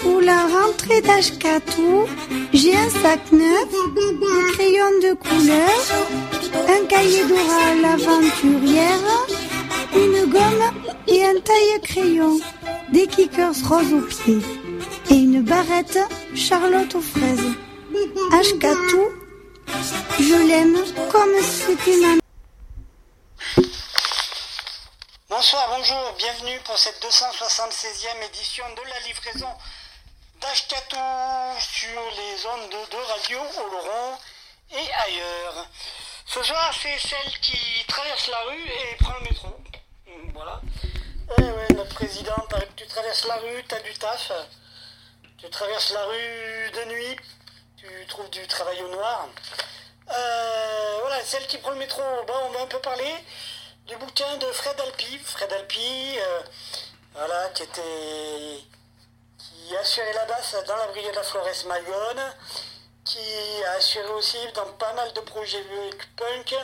Pour la rentrée d'Ashkatou, j'ai un sac neuf, un crayon de couleur, un cahier d'oral aventurière, une gomme et un taille-crayon, des kickers roses aux pieds et une barrette Charlotte aux fraises. Ashkatou, je l'aime comme c'était ma Bonsoir, bonjour, bienvenue pour cette 276e édition de la livraison d'Ashkatou sur les ondes de, radio Oloron et ailleurs. Ce soir, c'est celle qui traverse la rue et prend le métro. Voilà. Eh ouais, notre président, tu traverses la rue, t'as du taf. Tu traverses la rue de nuit, tu trouves du travail au noir. Euh, voilà, celle qui prend le métro, bon, on va un peu parler du bouquin de Fred Alpi. Fred Alpi, euh, voilà, qui était qui assurait la basse dans la brigade de la Flores Mayonne, qui a assuré aussi dans pas mal de projets punk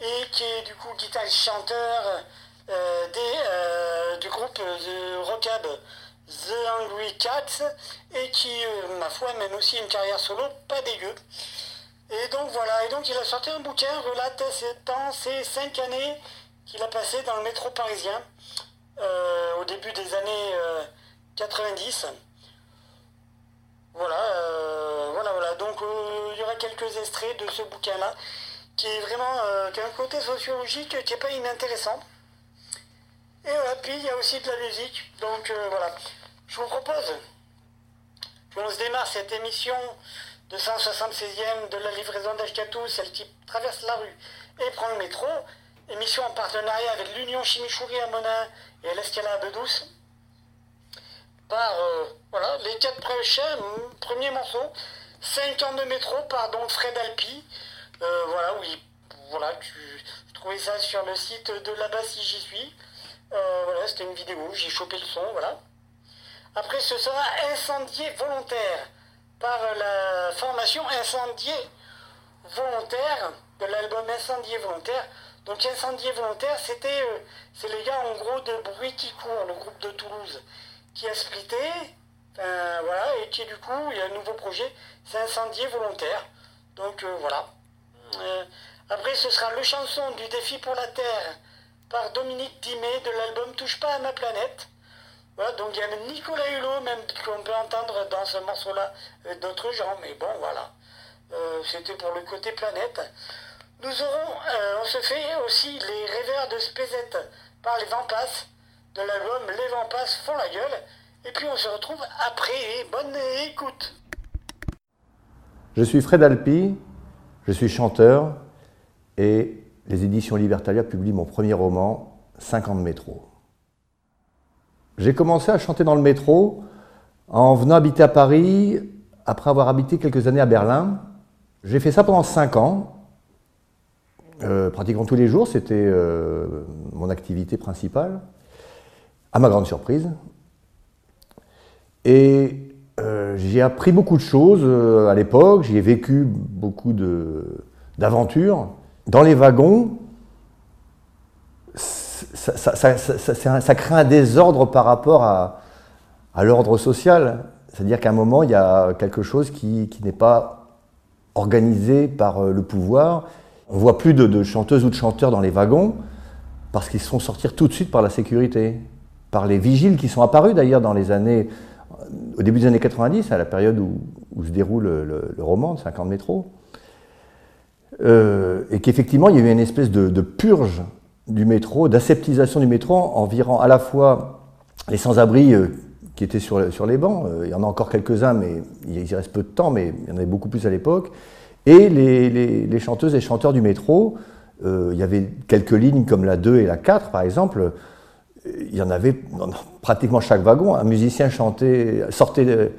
et qui est du coup guitariste chanteur euh, euh, du groupe de Rockab The Angry Cats et qui, ma foi, mène aussi une carrière solo pas dégueu. Et donc voilà, et donc il a sorti un bouquin relatant ces cinq années qu'il a passé dans le métro parisien euh, au début des années 90. Euh, voilà, euh, voilà, voilà. Donc il y aura quelques extraits de ce bouquin-là qui est vraiment qui a un côté sociologique qui n'est pas inintéressant. Et puis il y a aussi de la musique. Donc voilà, je vous propose qu'on se démarre cette émission 276e de la livraison d'Ashkatou, celle qui traverse la rue et prend le métro. Émission en partenariat avec l'Union Chimichouri à Monin et l'Escalade Douce. Par euh, voilà, les quatre prochains premiers morceaux. 5 ans de métro par donc Fred Alpi. Euh, voilà, oui, voilà, tu, trouvais ça sur le site de là-bas si j'y suis. Euh, voilà, c'était une vidéo, j'ai chopé le son, voilà. Après, ce sera incendié volontaire par la formation Incendié volontaire de l'album Incendié volontaire. Donc Incendié volontaire, c'était euh, c'est les gars en gros de Bruit qui court, le groupe de Toulouse, qui a splitté, voilà, et qui du coup, il y a un nouveau projet, c'est Incendié volontaire. Donc euh, voilà. Euh, après, ce sera le chanson du défi pour la Terre par Dominique Dimet de l'album Touche pas à ma planète donc il y a Nicolas Hulot, même qu'on peut entendre dans ce morceau-là d'autres gens, mais bon, voilà. C'était pour le côté planète. Nous aurons, euh, on se fait aussi les rêveurs de Spézette par les passent de l'album Les passent font la gueule. Et puis on se retrouve après. Bonne écoute. Je suis Fred Alpi, je suis chanteur et les éditions Libertalia publient mon premier roman, 50 de métro. J'ai commencé à chanter dans le métro en venant habiter à Paris après avoir habité quelques années à Berlin. J'ai fait ça pendant cinq ans, euh, pratiquement tous les jours, c'était euh, mon activité principale, à ma grande surprise. Et euh, j'ai appris beaucoup de choses à l'époque, j'ai vécu beaucoup d'aventures. Dans les wagons, ça, crée un désordre par rapport à, l'ordre social. C'est-à-dire qu'à un moment, il y a quelque chose qui, n'est pas organisé par euh, le pouvoir. On voit plus de, chanteuses ou de chanteurs dans les wagons parce qu'ils se font sortir tout de suite par la sécurité, par les vigiles qui sont apparus d'ailleurs dans les années, au début des années 90, à la période où, se déroule le, roman de 50 métros. Euh, et qu'effectivement, il y a eu une espèce de purge du métro, d'aseptisation du métro environ à la fois les sans-abri euh, qui étaient sur, sur les bancs, euh, il y en a encore quelques-uns, mais il y reste peu de temps, mais il y en avait beaucoup plus à l'époque, et les, chanteuses et chanteurs du métro. Euh, il y avait quelques lignes comme la 2 et la 4, par exemple. Il y en avait dans pratiquement chaque wagon. Un musicien chantait, sortait,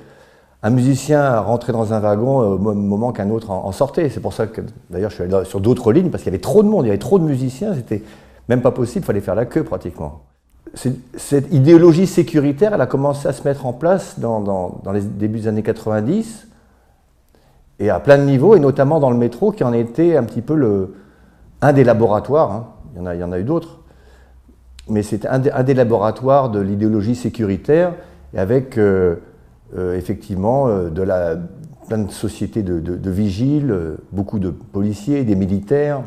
un musicien rentrait dans un wagon au moment qu'un autre en, sortait. C'est pour ça que, d'ailleurs, je suis allé sur d'autres lignes parce qu'il y avait trop de monde, il y avait trop de musiciens. C'était même pas possible, il fallait faire la queue pratiquement. Cette idéologie sécuritaire, elle a commencé à se mettre en place dans, les débuts des années 90 et à plein de niveaux, et notamment dans le métro qui en était un petit peu le, un des laboratoires, hein. il, y en a, eu d'autres, mais c'est un, des laboratoires de l'idéologie sécuritaire, et avec effectivement de la, plein de sociétés de, vigiles, beaucoup de policiers, des militaires,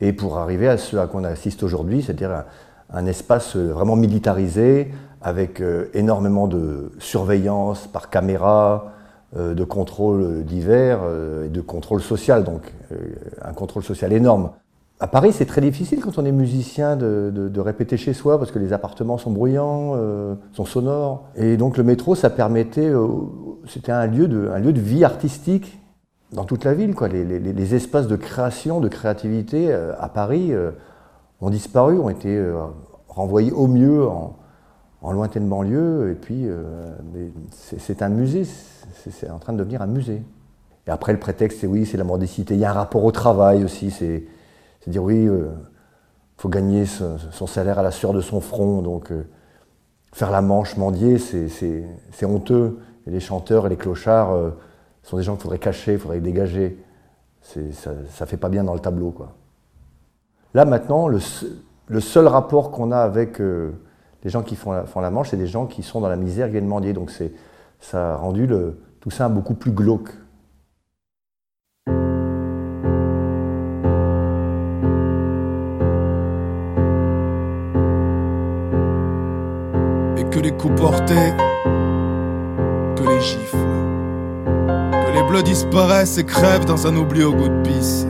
et pour arriver à ce à quoi on assiste aujourd'hui, c'est-à-dire un, espace vraiment militarisé, avec énormément de surveillance par caméra, de contrôle divers et de contrôle social, donc un contrôle social énorme. À Paris, c'est très difficile quand on est musicien de, répéter chez soi parce que les appartements sont bruyants, euh, sont sonores. Et donc le métro, ça permettait, euh, c'était un lieu de, un lieu de vie artistique dans toute la ville. Quoi. Les, espaces de création, de créativité euh, à Paris ont disparu, ont été renvoyés au mieux en, en lointaine banlieue. Et puis, c'est un musée, c'est en train de devenir un musée. Et après, le prétexte, c'est oui, c'est la mendicité. Il y a un rapport au travail aussi. C'est dire oui, il euh, faut gagner son, salaire à la sueur de son front, donc euh, faire la manche, mendier, c'est honteux. Et les chanteurs et les clochards euh, sont des gens qu'il faudrait cacher, il faudrait dégager. Ça ne fait pas bien dans le tableau. Quoi. Là maintenant, le, seul rapport qu'on a avec les gens qui font la, manche, c'est des gens qui sont dans la misère, qui viennent mendier. Donc ça a rendu tout ça beaucoup plus glauque. les coups portés, que les gifles, que les bleus disparaissent et crèvent dans un oubli au goût de pisse.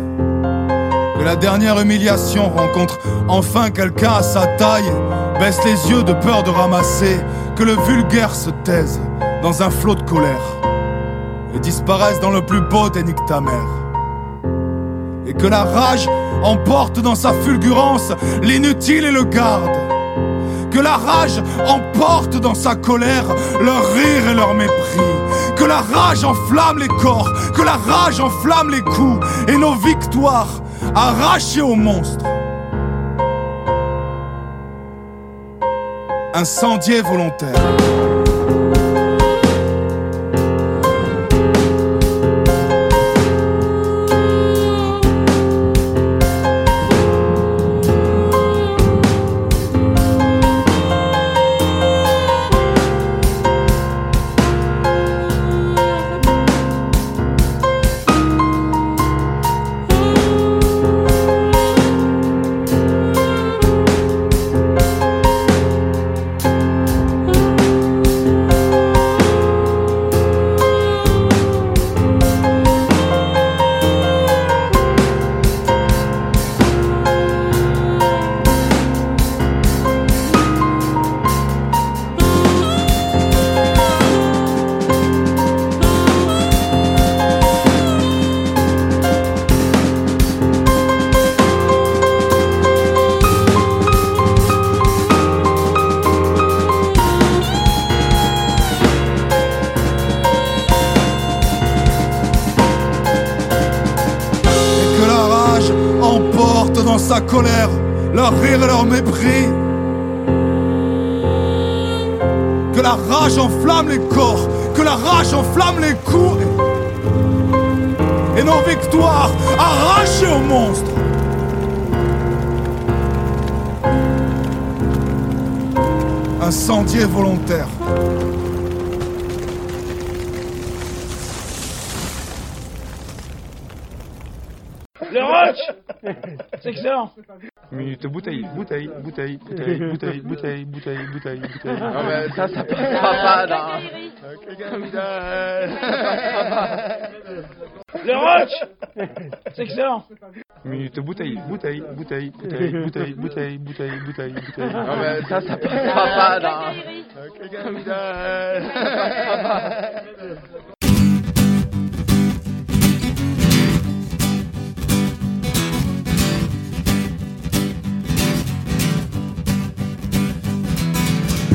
Que la dernière humiliation rencontre enfin quelqu'un à sa taille, baisse les yeux de peur de ramasser, que le vulgaire se taise dans un flot de colère et disparaisse dans le plus beau des mère. Et que la rage emporte dans sa fulgurance l'inutile et le garde que la rage emporte dans sa colère leur rire et leur mépris. Que la rage enflamme les corps, que la rage enflamme les coups et nos victoires arrachées aux monstres. Incendié volontaire. bouteille, bouteille, bouteille, bouteille, bouteille, bouteille. Non mais ça, ça passera pas dans. Le roche C'est excellent. Minute bouteille, bouteille, bouteille, bouteille, bouteille, bouteille, bouteille, bouteille, bouteille. Non mais ça, ça passera pas dans.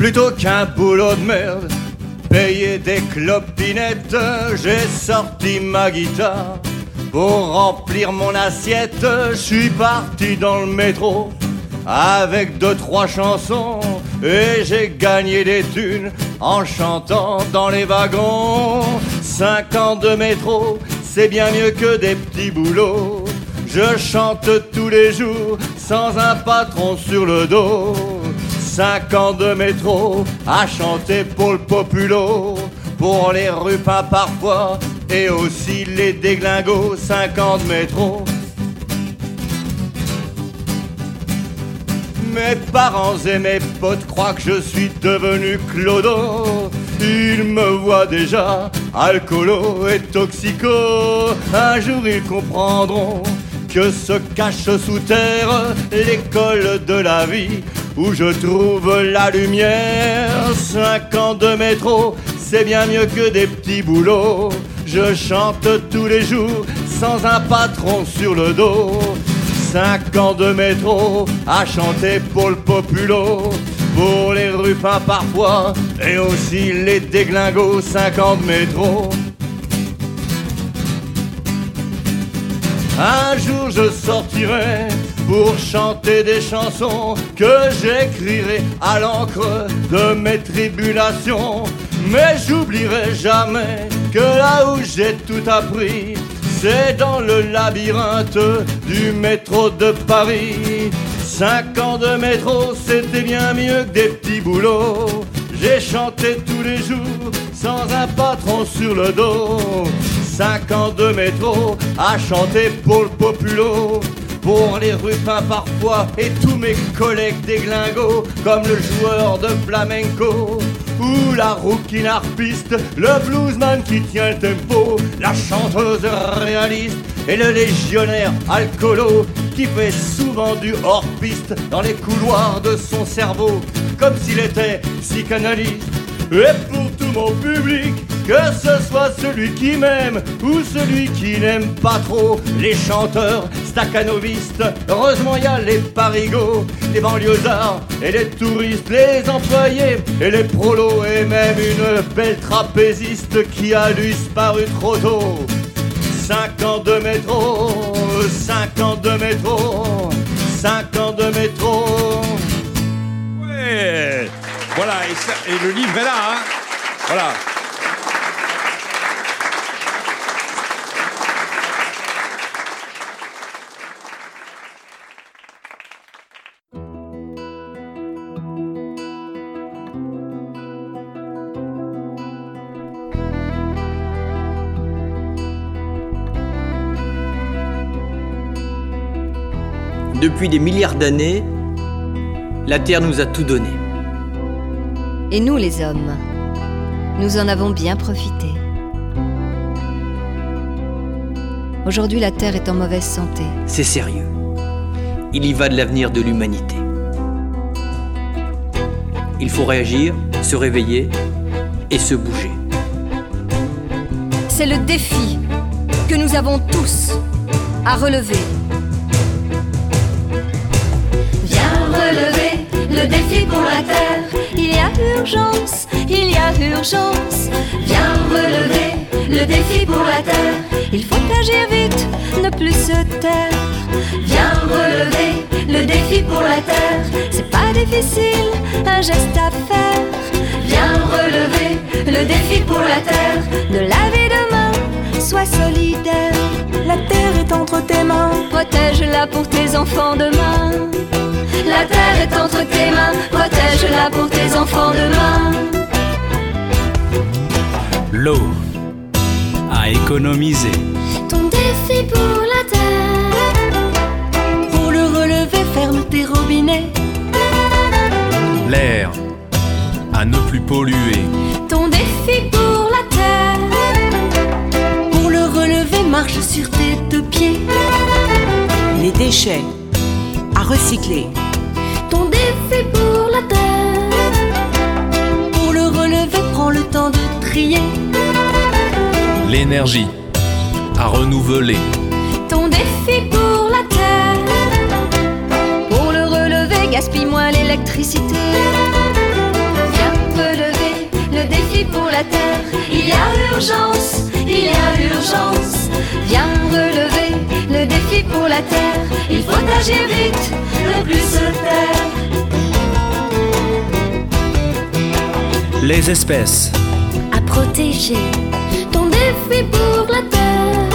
Plutôt qu'un boulot de merde, payer des clopinettes, j'ai sorti ma guitare pour remplir mon assiette. Je suis parti dans le métro avec deux trois chansons et j'ai gagné des thunes en chantant dans les wagons. Cinq ans de métro, c'est bien mieux que des petits boulots. Je chante tous les jours sans un patron sur le dos. Cinq ans de métro à chanter pour le populo, pour les rupins parfois et aussi les déglingos. Cinq ans de métro. Mes parents et mes potes croient que je suis devenu clodo. Ils me voient déjà alcoolo et toxico. Un jour ils comprendront que se cache sous terre l'école de la vie où je trouve la lumière. Cinq ans de métro, c'est bien mieux que des petits boulots. Je chante tous les jours sans un patron sur le dos. Cinq ans de métro à chanter pour le populo, pour les rupins parfois, et aussi les déglingos. Cinq ans de métro. Un jour je sortirai pour chanter des chansons que j'écrirai à l'encre de mes tribulations. Mais j'oublierai jamais que là où j'ai tout appris, c'est dans le labyrinthe du métro de Paris. Cinq ans de métro, c'était bien mieux que des petits boulots. J'ai chanté tous les jours sans un patron sur le dos. Cinq ans de métro à chanter pour le populo. Pour les rupins parfois et tous mes collègues déglingos, comme le joueur de flamenco ou la rouquine harpiste, le bluesman qui tient le tempo, la chanteuse réaliste et le légionnaire alcoolo qui fait souvent du hors-piste dans les couloirs de son cerveau, comme s'il était psychanalyste. Et pour tout mon public, que ce soit celui qui m'aime ou celui qui n'aime pas trop, les chanteurs, staccanovistes, heureusement y a les parigots, les banlieusards et les touristes, les employés et les prolos, et même une belle trapéziste qui a disparu trop tôt. Cinq ans de métro, cinq ans de métro, cinq ans de métro. Ouais. Voilà, et, et le livre est là, hein. Voilà. Depuis des milliards d'années, la Terre nous a tout donné. Et nous, les hommes, nous en avons bien profité. Aujourd'hui, la Terre est en mauvaise santé. C'est sérieux. Il y va de l'avenir de l'humanité. Il faut réagir, se réveiller et se bouger. C'est le défi que nous avons tous à relever. Le défi pour la Terre. Il y a urgence, il y a urgence. Viens relever le défi pour la Terre. Il faut agir vite, ne plus se taire. Viens relever le défi pour la Terre. C'est pas difficile, un geste à faire. Viens relever le défi pour la Terre. De la vie sois solidaire. La Terre est entre tes mains. Protège-la pour tes enfants demain. La terre est entre tes mains, protège-la pour tes enfants demain. L'eau à économiser. Ton défi pour la terre. Pour le relever, ferme tes robinets. L'air à ne plus polluer. Ton défi marche sur tes deux pieds. Les déchets à recycler. Ton défi pour la terre. Pour le relever, prends le temps de trier. L'énergie à renouveler. Ton défi pour la terre. Pour le relever, gaspille moins l'électricité. Viens relever le défi pour la terre. Il y a urgence, il y a urgence. Viens relever le défi pour la terre. Il faut agir vite, ne plus se taire. Les espèces À protéger. Ton défi pour la terre.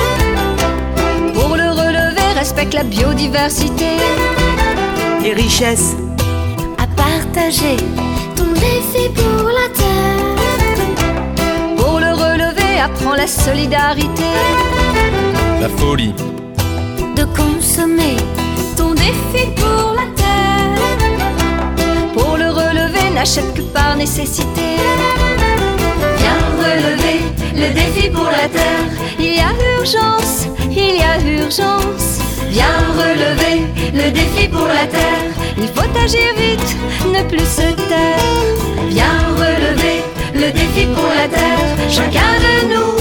Pour le relever, respecte la biodiversité. Les richesses à partager. Ton défi pour la terre. Pour le relever, apprends la solidarité. La folie. De consommer. Ton défi pour la terre. Pour le relever, n'achète que par nécessité. Viens relever le défi pour la terre. Il y a urgence, il y a urgence. Viens relever le défi pour la terre. Il faut agir vite, ne plus se taire. Viens relever le défi pour la terre. Chacun de nous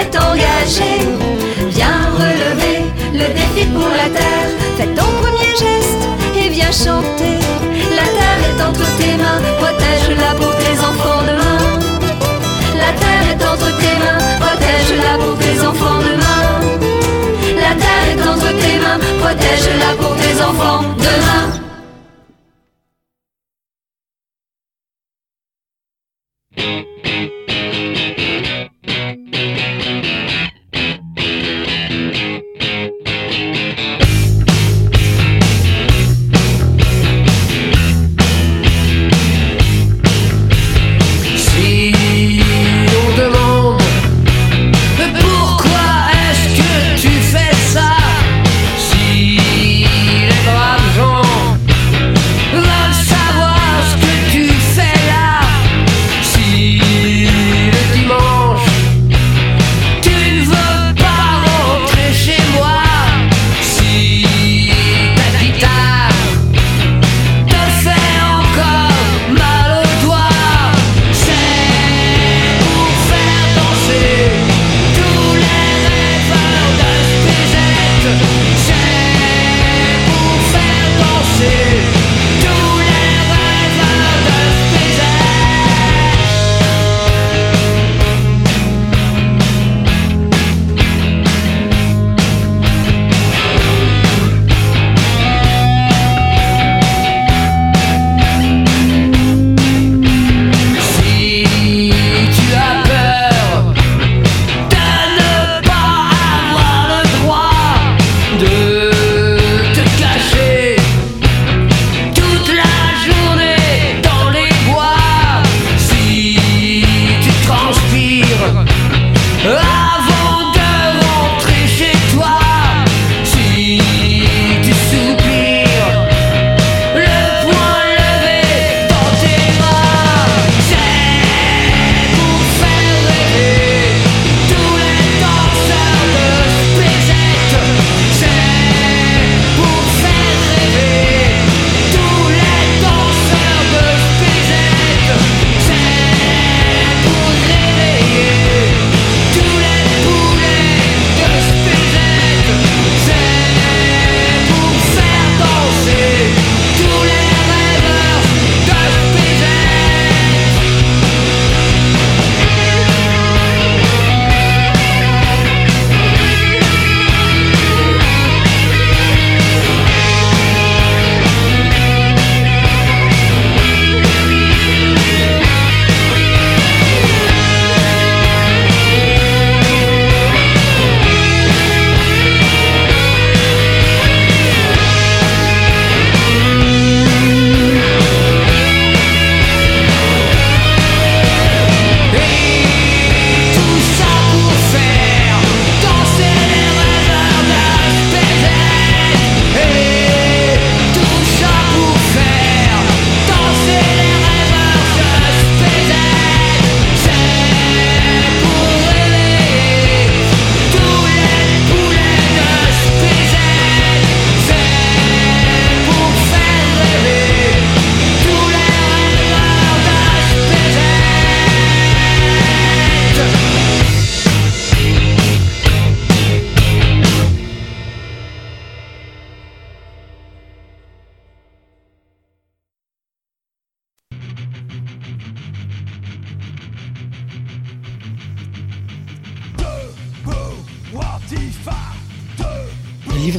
est engagé. Le défi pour la terre. Fais ton premier geste et viens chanter. La terre est entre tes mains, protège-la pour tes enfants demain. La terre est entre tes mains, protège-la pour tes enfants demain. La terre est entre tes mains, protège-la pour tes enfants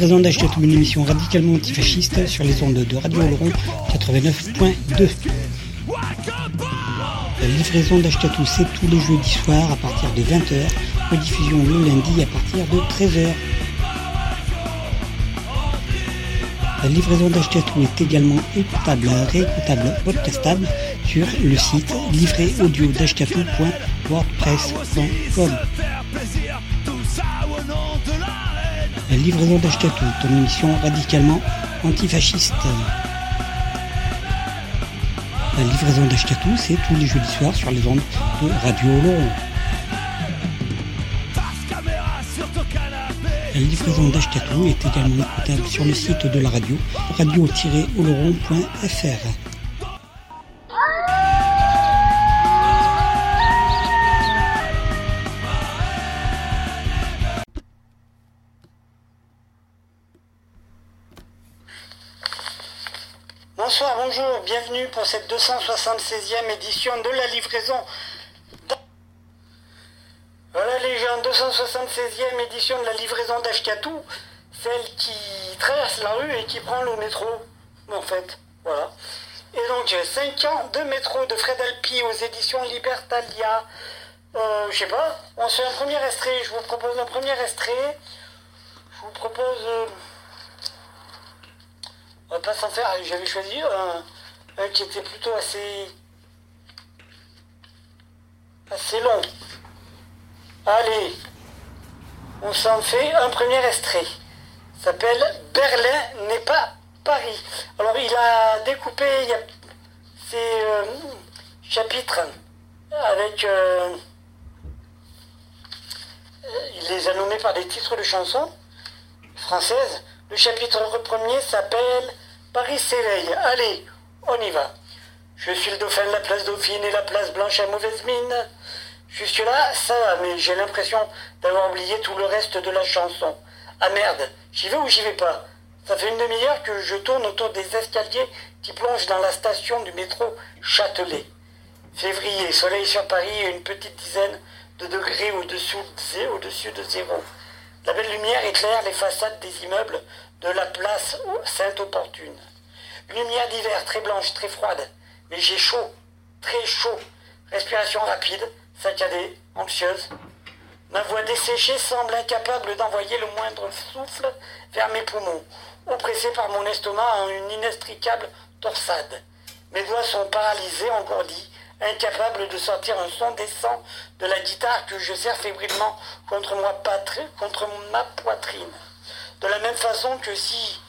Livraison d'Achetatou, une émission radicalement antifasciste sur les ondes de Radio Oloron 89.2. La livraison d'Achetatou, c'est tous les jeudis soirs à partir de 20h, rediffusion le lundi à partir de 13h. La livraison d'Ashkatou est également écoutable, réécoutable, podcastable sur le site livréaudio.wordpress.com. livraison d'Ashkatou, ton émission radicalement antifasciste. La livraison d'Ashkatou, c'est tous les jeudis soirs sur les ondes de Radio Oloron. La livraison d'Ashkatou est également écoutable sur le site de la radio, radio-oloron.fr. bienvenue pour cette 276e édition de la livraison. Voilà les gens, 276e édition de la livraison d'Ashkatou, celle qui traverse la rue et qui prend le métro, en fait, voilà. Et donc, 5 ans de métro de Fred Alpi aux éditions Libertalia. Euh, je sais pas, on se fait un premier extrait, je vous propose un premier extrait. Je vous propose... euh, on va pas s'en faire, j'avais choisi un qui était plutôt assez... assez long. Allez, on s'en fait un premier extrait. S'appelle Berlin n'est pas Paris. Alors il a découpé il a, ces euh, chapitres avec... euh, euh, il les a nommés par des titres de chansons françaises. Le chapitre premier s'appelle Paris s'éveille. Allez, on y va. Je suis le dauphin de la place Dauphine et la place Blanche à mauvaise mine. Jusque-là, ça va, mais j'ai l'impression d'avoir oublié tout le reste de la chanson. Ah merde, j'y vais ou j'y vais pas? Ça fait une demi-heure que je tourne autour des escaliers qui plongent dans la station du métro Châtelet. Février, soleil sur Paris et une petite dizaine de degrés au-dessus de au-dessus de zéro. La belle lumière éclaire les façades des immeubles de la place Sainte-Opportune. Lumière d'hiver très blanche, très froide, mais j'ai chaud, très chaud. Respiration rapide, saccadée, anxieuse. Ma voix desséchée semble incapable d'envoyer le moindre souffle vers mes poumons, oppressé par mon estomac en une inextricable torsade. Mes doigts sont paralysés, engourdis, incapables de sortir un son décent de la guitare que je serre fébrilement contre, contre ma poitrine. De la même façon que si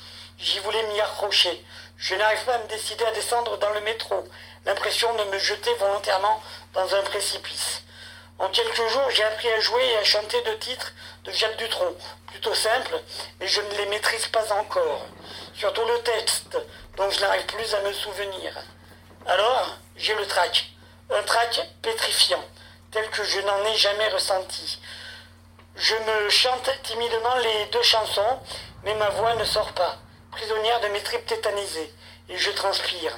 j'y voulais m'y accrocher. Je n'arrive pas à me décider à descendre dans le métro, l'impression de me jeter volontairement dans un précipice. En quelques jours, j'ai appris à jouer et à chanter deux titres de Jacques Dutronc, plutôt simples, mais je ne les maîtrise pas encore. Surtout le texte, dont je n'arrive plus à me souvenir. Alors, j'ai le trac. Un trac pétrifiant, tel que je n'en ai jamais ressenti. Je me chante timidement les deux chansons, mais ma voix ne sort pas, prisonnière de mes tripes tétanisées, et je transpire.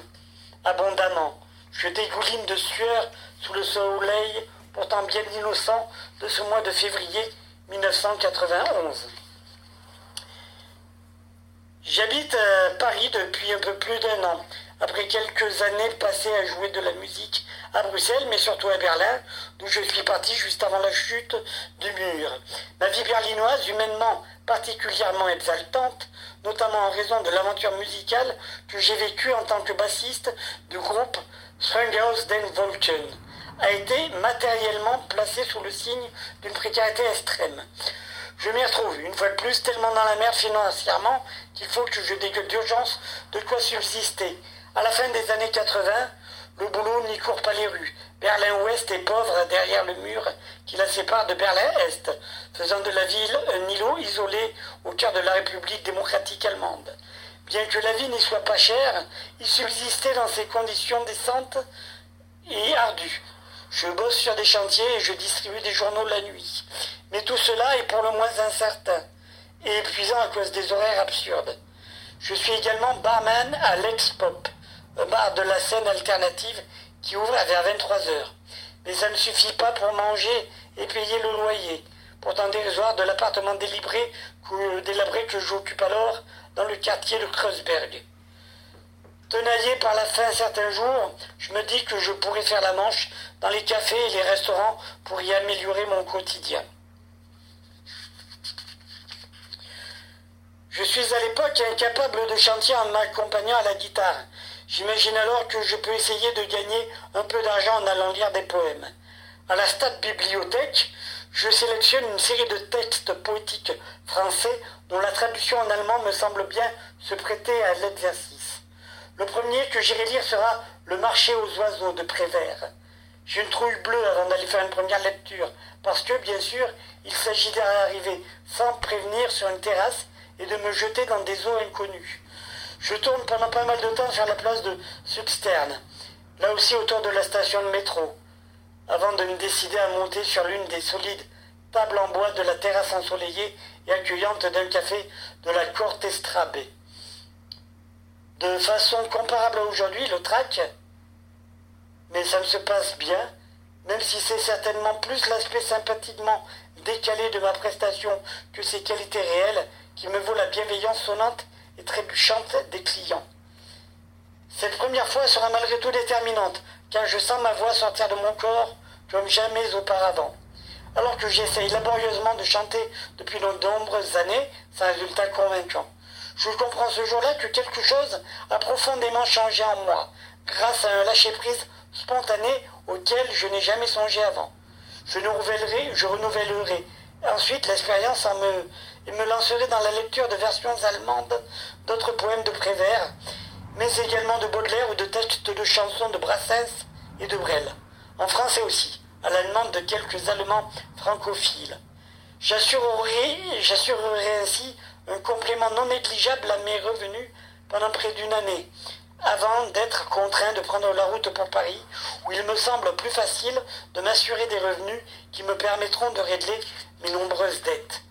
Abondamment, je dégouline de sueur sous le soleil, pourtant bien innocent, de ce mois de février 1991. J'habite Paris depuis un peu plus d'un an, après quelques années passées à jouer de la musique à Bruxelles, mais surtout à Berlin, d'où je suis parti juste avant la chute du mur. Ma vie berlinoise, humainement particulièrement exaltante, notamment en raison de l'aventure musicale que j'ai vécue en tant que bassiste du groupe Strangers den Wolken, a été matériellement placée sous le signe d'une précarité extrême. Je m'y retrouve, une fois de plus, tellement dans la merde financièrement qu'il faut que je dégueule d'urgence de quoi subsister. À la fin des années 80, le boulot n'y court pas les rues. Berlin-Ouest est pauvre derrière le mur qui la sépare de Berlin-Est, faisant de la ville un îlot isolé au cœur de la République démocratique allemande. Bien que la vie n'y soit pas chère, il subsistait dans ces conditions décentes et ardues. Je bosse sur des chantiers et je distribue des journaux la nuit. Mais tout cela est pour le moins incertain et épuisant à cause des horaires absurdes. Je suis également barman à l'Ex-Pop, bar de la scène alternative qui ouvre vers 23 heures. Mais ça ne suffit pas pour manger et payer le loyer, pourtant dérisoire de l'appartement délabré que j'occupe alors dans le quartier de Kreuzberg. Tenaillé par la faim certains jours, je me dis que je pourrais faire la manche dans les cafés et les restaurants pour y améliorer mon quotidien. Je suis à l'époque incapable de chanter en m'accompagnant à la guitare. J'imagine alors que je peux essayer de gagner un peu d'argent en allant lire des poèmes. À la Stade Bibliothèque, je sélectionne une série de textes poétiques français dont la traduction en allemand me semble bien se prêter à l'exercice. Le premier que j'irai lire sera Le marché aux oiseaux de Prévert. J'ai une trouille bleue avant d'aller faire une première lecture, parce que, bien sûr, il s'agit d'arriver sans prévenir sur une terrasse et de me jeter dans des eaux inconnues. Je tourne pendant pas mal de temps sur la place de Substerne, là aussi autour de la station de métro, avant de me décider à monter sur l'une des solides tables en bois de la terrasse ensoleillée et accueillante d'un café de la Corte Estrabé. De façon comparable à aujourd'hui, le trac, mais ça me se passe bien, même si c'est certainement plus l'aspect sympathiquement décalé de ma prestation que ses qualités réelles qui me vaut la bienveillance sonnante et trébuchante des clients. Cette première fois sera malgré tout déterminante, car je sens ma voix sortir de mon corps comme jamais auparavant. Alors que j'essaye laborieusement de chanter depuis de nombreuses années, sans résultat convaincant. Je comprends ce jour-là que quelque chose a profondément changé en moi, grâce à un lâcher-prise spontané auquel je n'ai jamais songé avant. Je renouvellerai, je renouvellerai ensuite l'expérience en me, et me lancerai dans la lecture de versions allemandes d'autres poèmes de Prévert, mais également de Baudelaire ou de textes de chansons de Brassens et de Brel, en français aussi, à la demande de quelques Allemands francophiles. J'assurerai, j'assurerai ainsi un complément non négligeable à mes revenus pendant près d'une année, avant d'être contraint de prendre la route pour Paris, où il me semble plus facile de m'assurer des revenus qui me permettront de régler mes nombreuses dettes.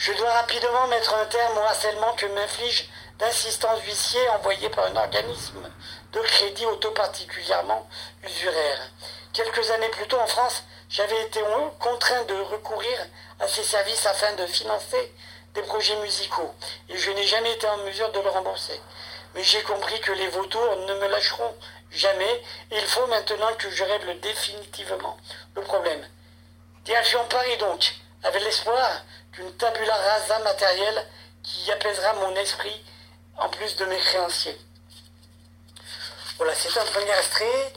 Je dois rapidement mettre un terme au harcèlement que m'inflige d'insistance huissier envoyée par un organisme de crédit auto particulièrement usuraire. Quelques années plus tôt en France, j'avais été contraint de recourir à ces services afin de financer des projets musicaux, et je n'ai jamais été en mesure de le rembourser. Mais j'ai compris que les vautours ne me lâcheront jamais, et il faut maintenant que je règle définitivement le problème. Direction Paris donc, avec l'espoir qu'une tabula rasa matérielle qui apaisera mon esprit en plus de mes créanciers. Voilà, c'est un premier extrait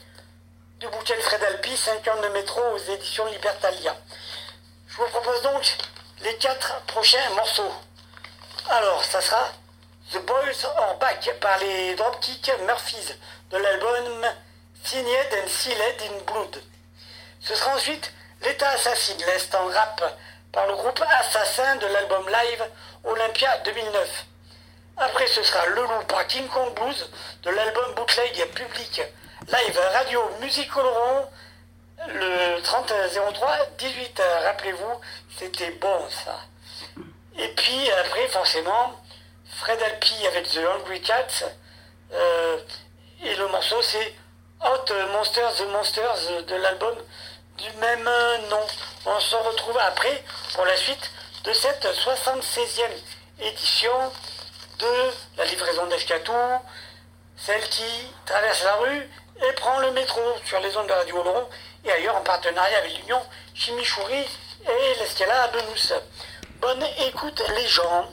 du bouquin de Fred Alpi, 5 ans de métro aux éditions Libertalia. Je vous propose donc les quatre prochains morceaux. Alors, ça sera The Boys Are Back par les Dropkick Murphys de l'album Signed and Sealed in Blood. Ce sera ensuite L'État assassine l'Est en rap par le groupe Assassin de l'album live Olympia 2009. Après, ce sera Le Loup par King Kong Blues de l'album Bootleg Public Live Radio Musique Oloron le 3003 18 Rappelez-vous, c'était bon ça. Et puis après, forcément, Fred Alpi avec The Hungry Cats. Euh, et le morceau, c'est Hot Monsters The Monsters de l'album du même nom. On se retrouve après pour la suite de cette 76e édition de la livraison d'Eshkatou, celle qui traverse la rue et prend le métro sur les ondes de Radio Oloron et ailleurs en partenariat avec l'Union Chimichouri et l'Escalade Mousse. Bonne écoute les gens.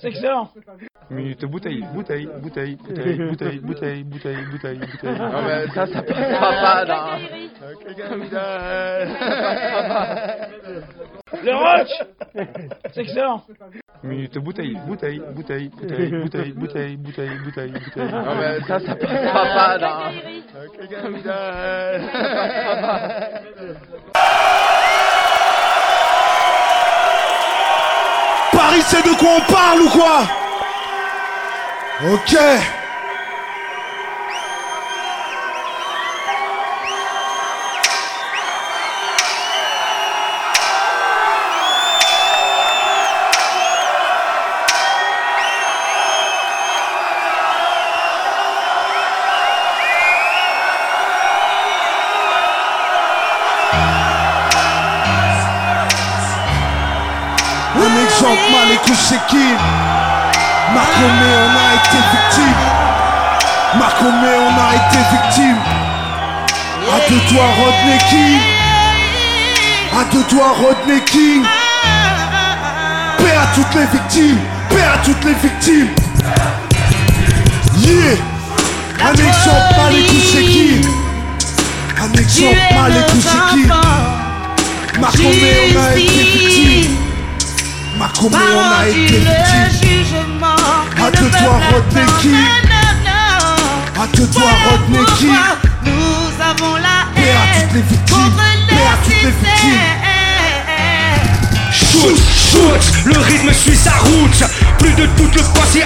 C'est excellent. Minute bouteille, bouteille, bouteille, bouteille, bouteille, bouteille, bouteille, bouteille, bouteille. Non mais ça, ça passera pas, non. Le roach C'est excellent. Minute bouteille, bouteille, bouteille, bouteille, bouteille, bouteille, bouteille, bouteille, bouteille. Non mais ça, ça passera pas, non. Paris, c'est de quoi on parle ou quoi? Ok. Écoute qui? Marcomé on a été victime. Marcomé on a été victime. À deux doigts Rodney King. À deux doigts Rodney King. Paix à toutes les victimes. Paix à toutes les victimes. Yeah. Un exemple mal Un exemple mal qui? Marcomé on a été victime Marcomé on a été À deux doigts Rodney King. Nous avons la à toutes les victimes Paix à toutes les victimes. Shoot, shoot, le rythme suit sa route. Plus de doute, le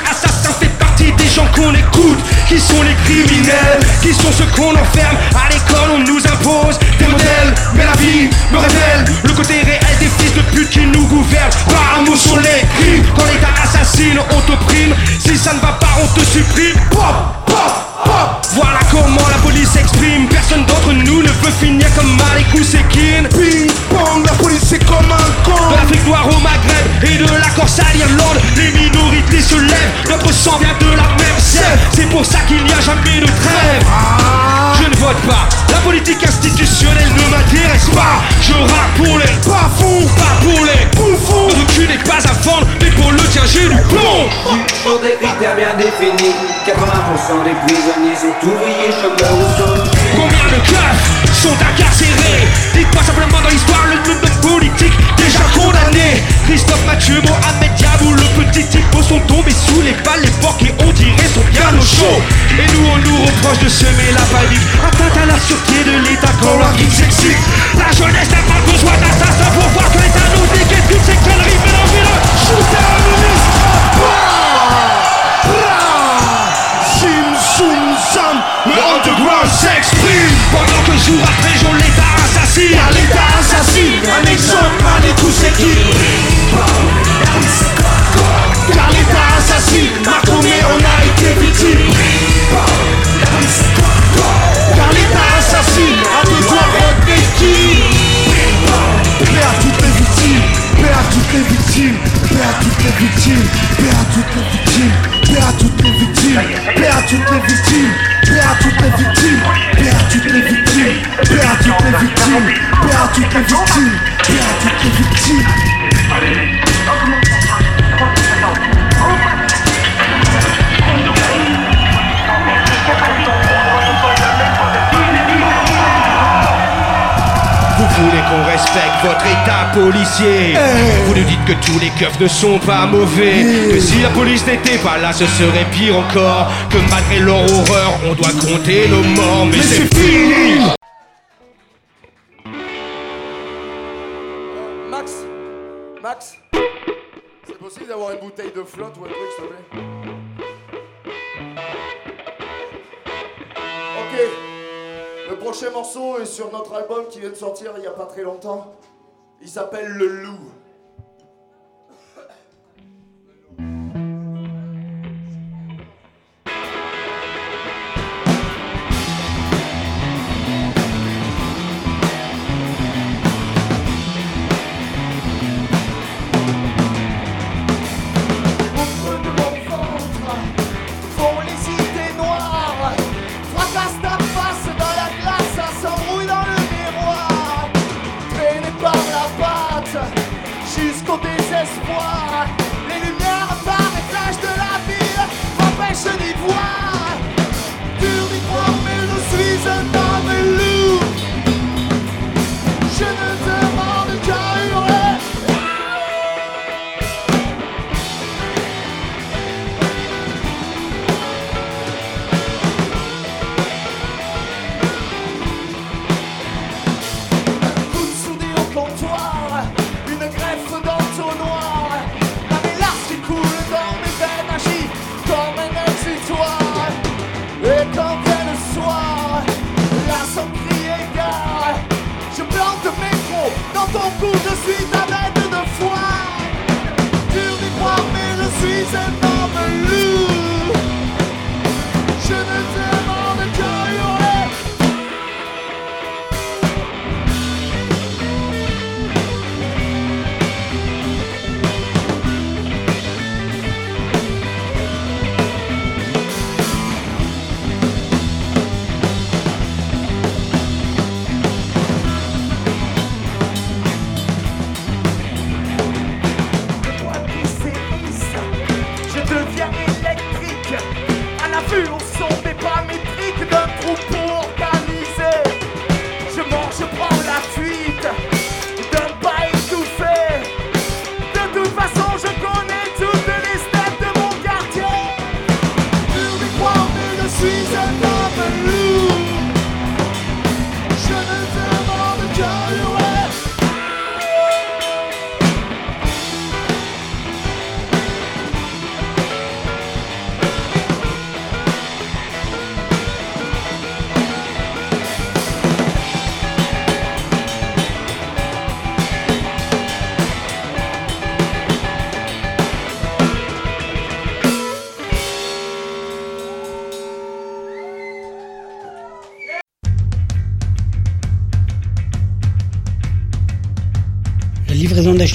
assassin fait des gens qu'on écoute Qui sont les criminels, qui sont ceux qu'on enferme. À l'école on nous impose des modèles Mais la vie me révèle le côté réel des fils de pute qui nous gouvernent. Par amour sur les crimes Quand l'état assassine, on t'opprime Si ça ne va pas, on te supprime. Pop, pop, Voilà comment la police s'exprime. Personne d'entre nous ne veut finir comme Malik ou Sekin Ping pong, la police c'est comme un con. De l'Afrique noire au Maghreb et de la Corse à l'Irlande. Les minorités se lèvent, notre sang vient de la même sève C'est pour ça qu'il n'y a jamais de trêve Je ne vote pas, la politique institutionnelle ne m'intéresse pas. Je rappe pour les pas fous, pas pour les bouffons. Le cul n'est pas à vendre, mais pour le tien j'ai du plomb. Pour des critères bien définis. 80% des prisonniers sont ouvriers, chômeurs ou sont Combien de keufs sont incarcérés? Dites-moi simplement dans l'histoire le nombre de déjà condamnés Christophe Mathieu, Mohamed Diabou, le petit type sont tombés sous les balles, les porcs et on dirait sont bien au chaud. Et nous on nous reproche de semer la panique. Atteinte à la sûreté de l'état quand leur geek s'excite. La jeunesse n'a pas besoin d'assassins pour voir que l'état nous déguette toutes ces conneries mélangez-le Shooter à Sim, soum, sam. Le underground s'exprime. Pendant que jour toutes les victimes. Paix à toutes les victimes. Paix à toutes les victimes. Paix à toutes les victimes. Paix à toutes les victimes. Paix qu'on respecte votre état policier. Vous nous dites que tous les keufs ne sont pas mauvais. Que si la police n'était pas là ce serait pire encore. Que malgré leur horreur on doit compter nos morts. Mais, c'est fini. Max. Max. C'est possible d'avoir une bouteille de flotte ou un truc, s'il te plaît? Prochain morceau est sur notre album qui vient de sortir il y a pas très longtemps. Il s'appelle Le Loup.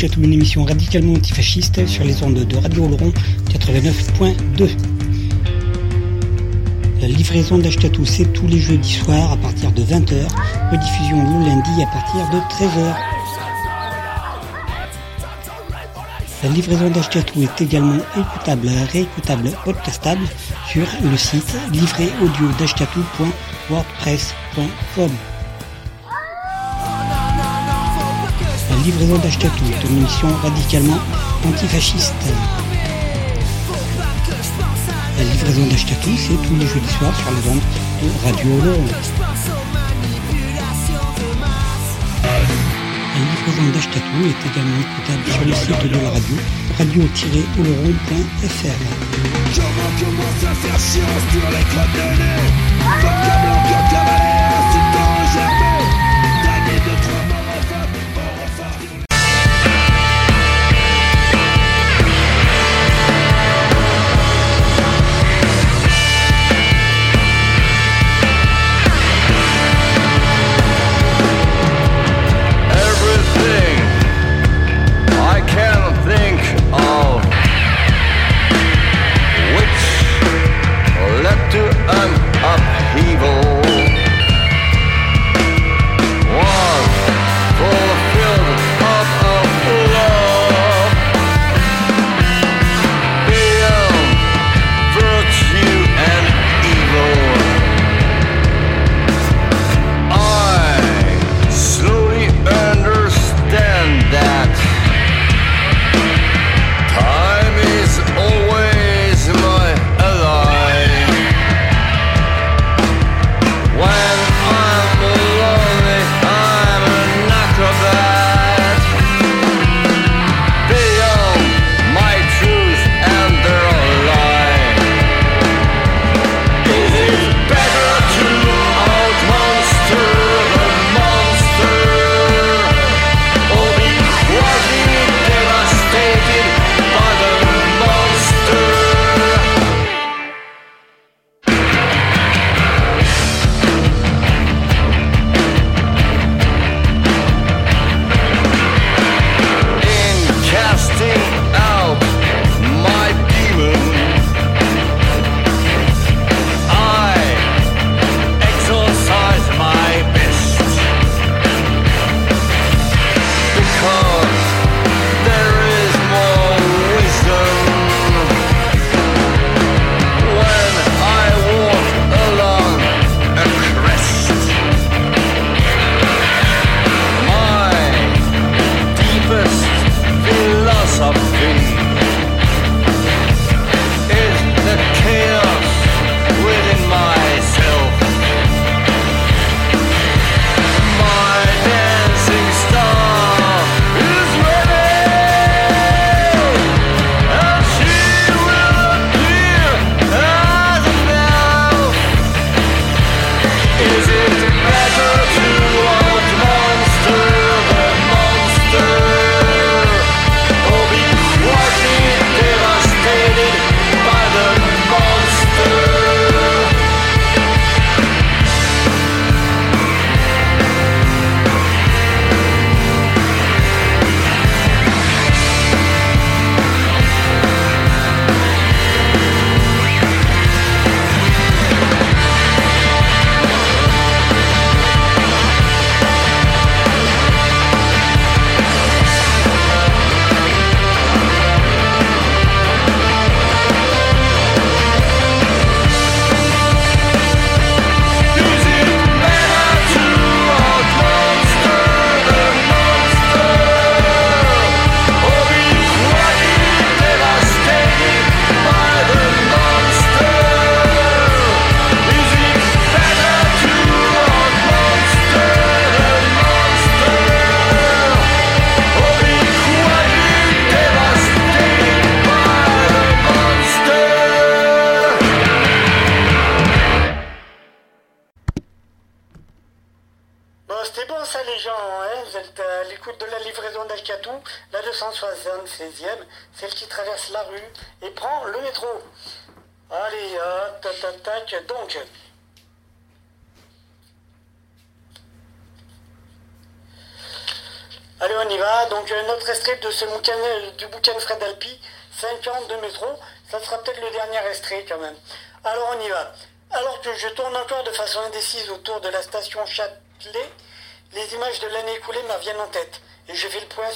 Une émission radicalement antifasciste sur les ondes de Radio Oloron 89.2. La livraison d'Achetatou, c'est tous les jeudis soirs à partir de 20h, rediffusion le lundi à partir de 13h. La livraison d'Achetatou est également écoutable, réécoutable, podcastable sur le site livréaudio.wordpress.com. Livraison d'Achetatou est une émission radicalement antifasciste. La livraison d'Achetatou, c'est tous les jeudis soirs sur les ondes de Radio Oloron. La livraison d'Achetatou est également écoutable sur le site de la radio, radio-oloron.fr.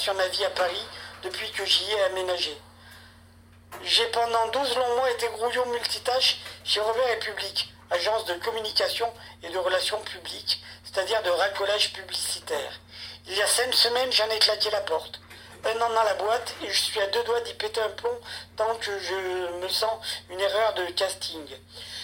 sur ma vie à Paris depuis que j'y ai aménagé. J'ai pendant 12 longs mois été grouillon multitâche chez Robert et Public, agence de communication et de relations publiques, c'est-à-dire de racolage publicitaire. Il y a cinq semaines, j'en ai claqué la porte. Un an dans la boîte et je suis à deux doigts d'y péter un plomb tant que je me sens une erreur de casting.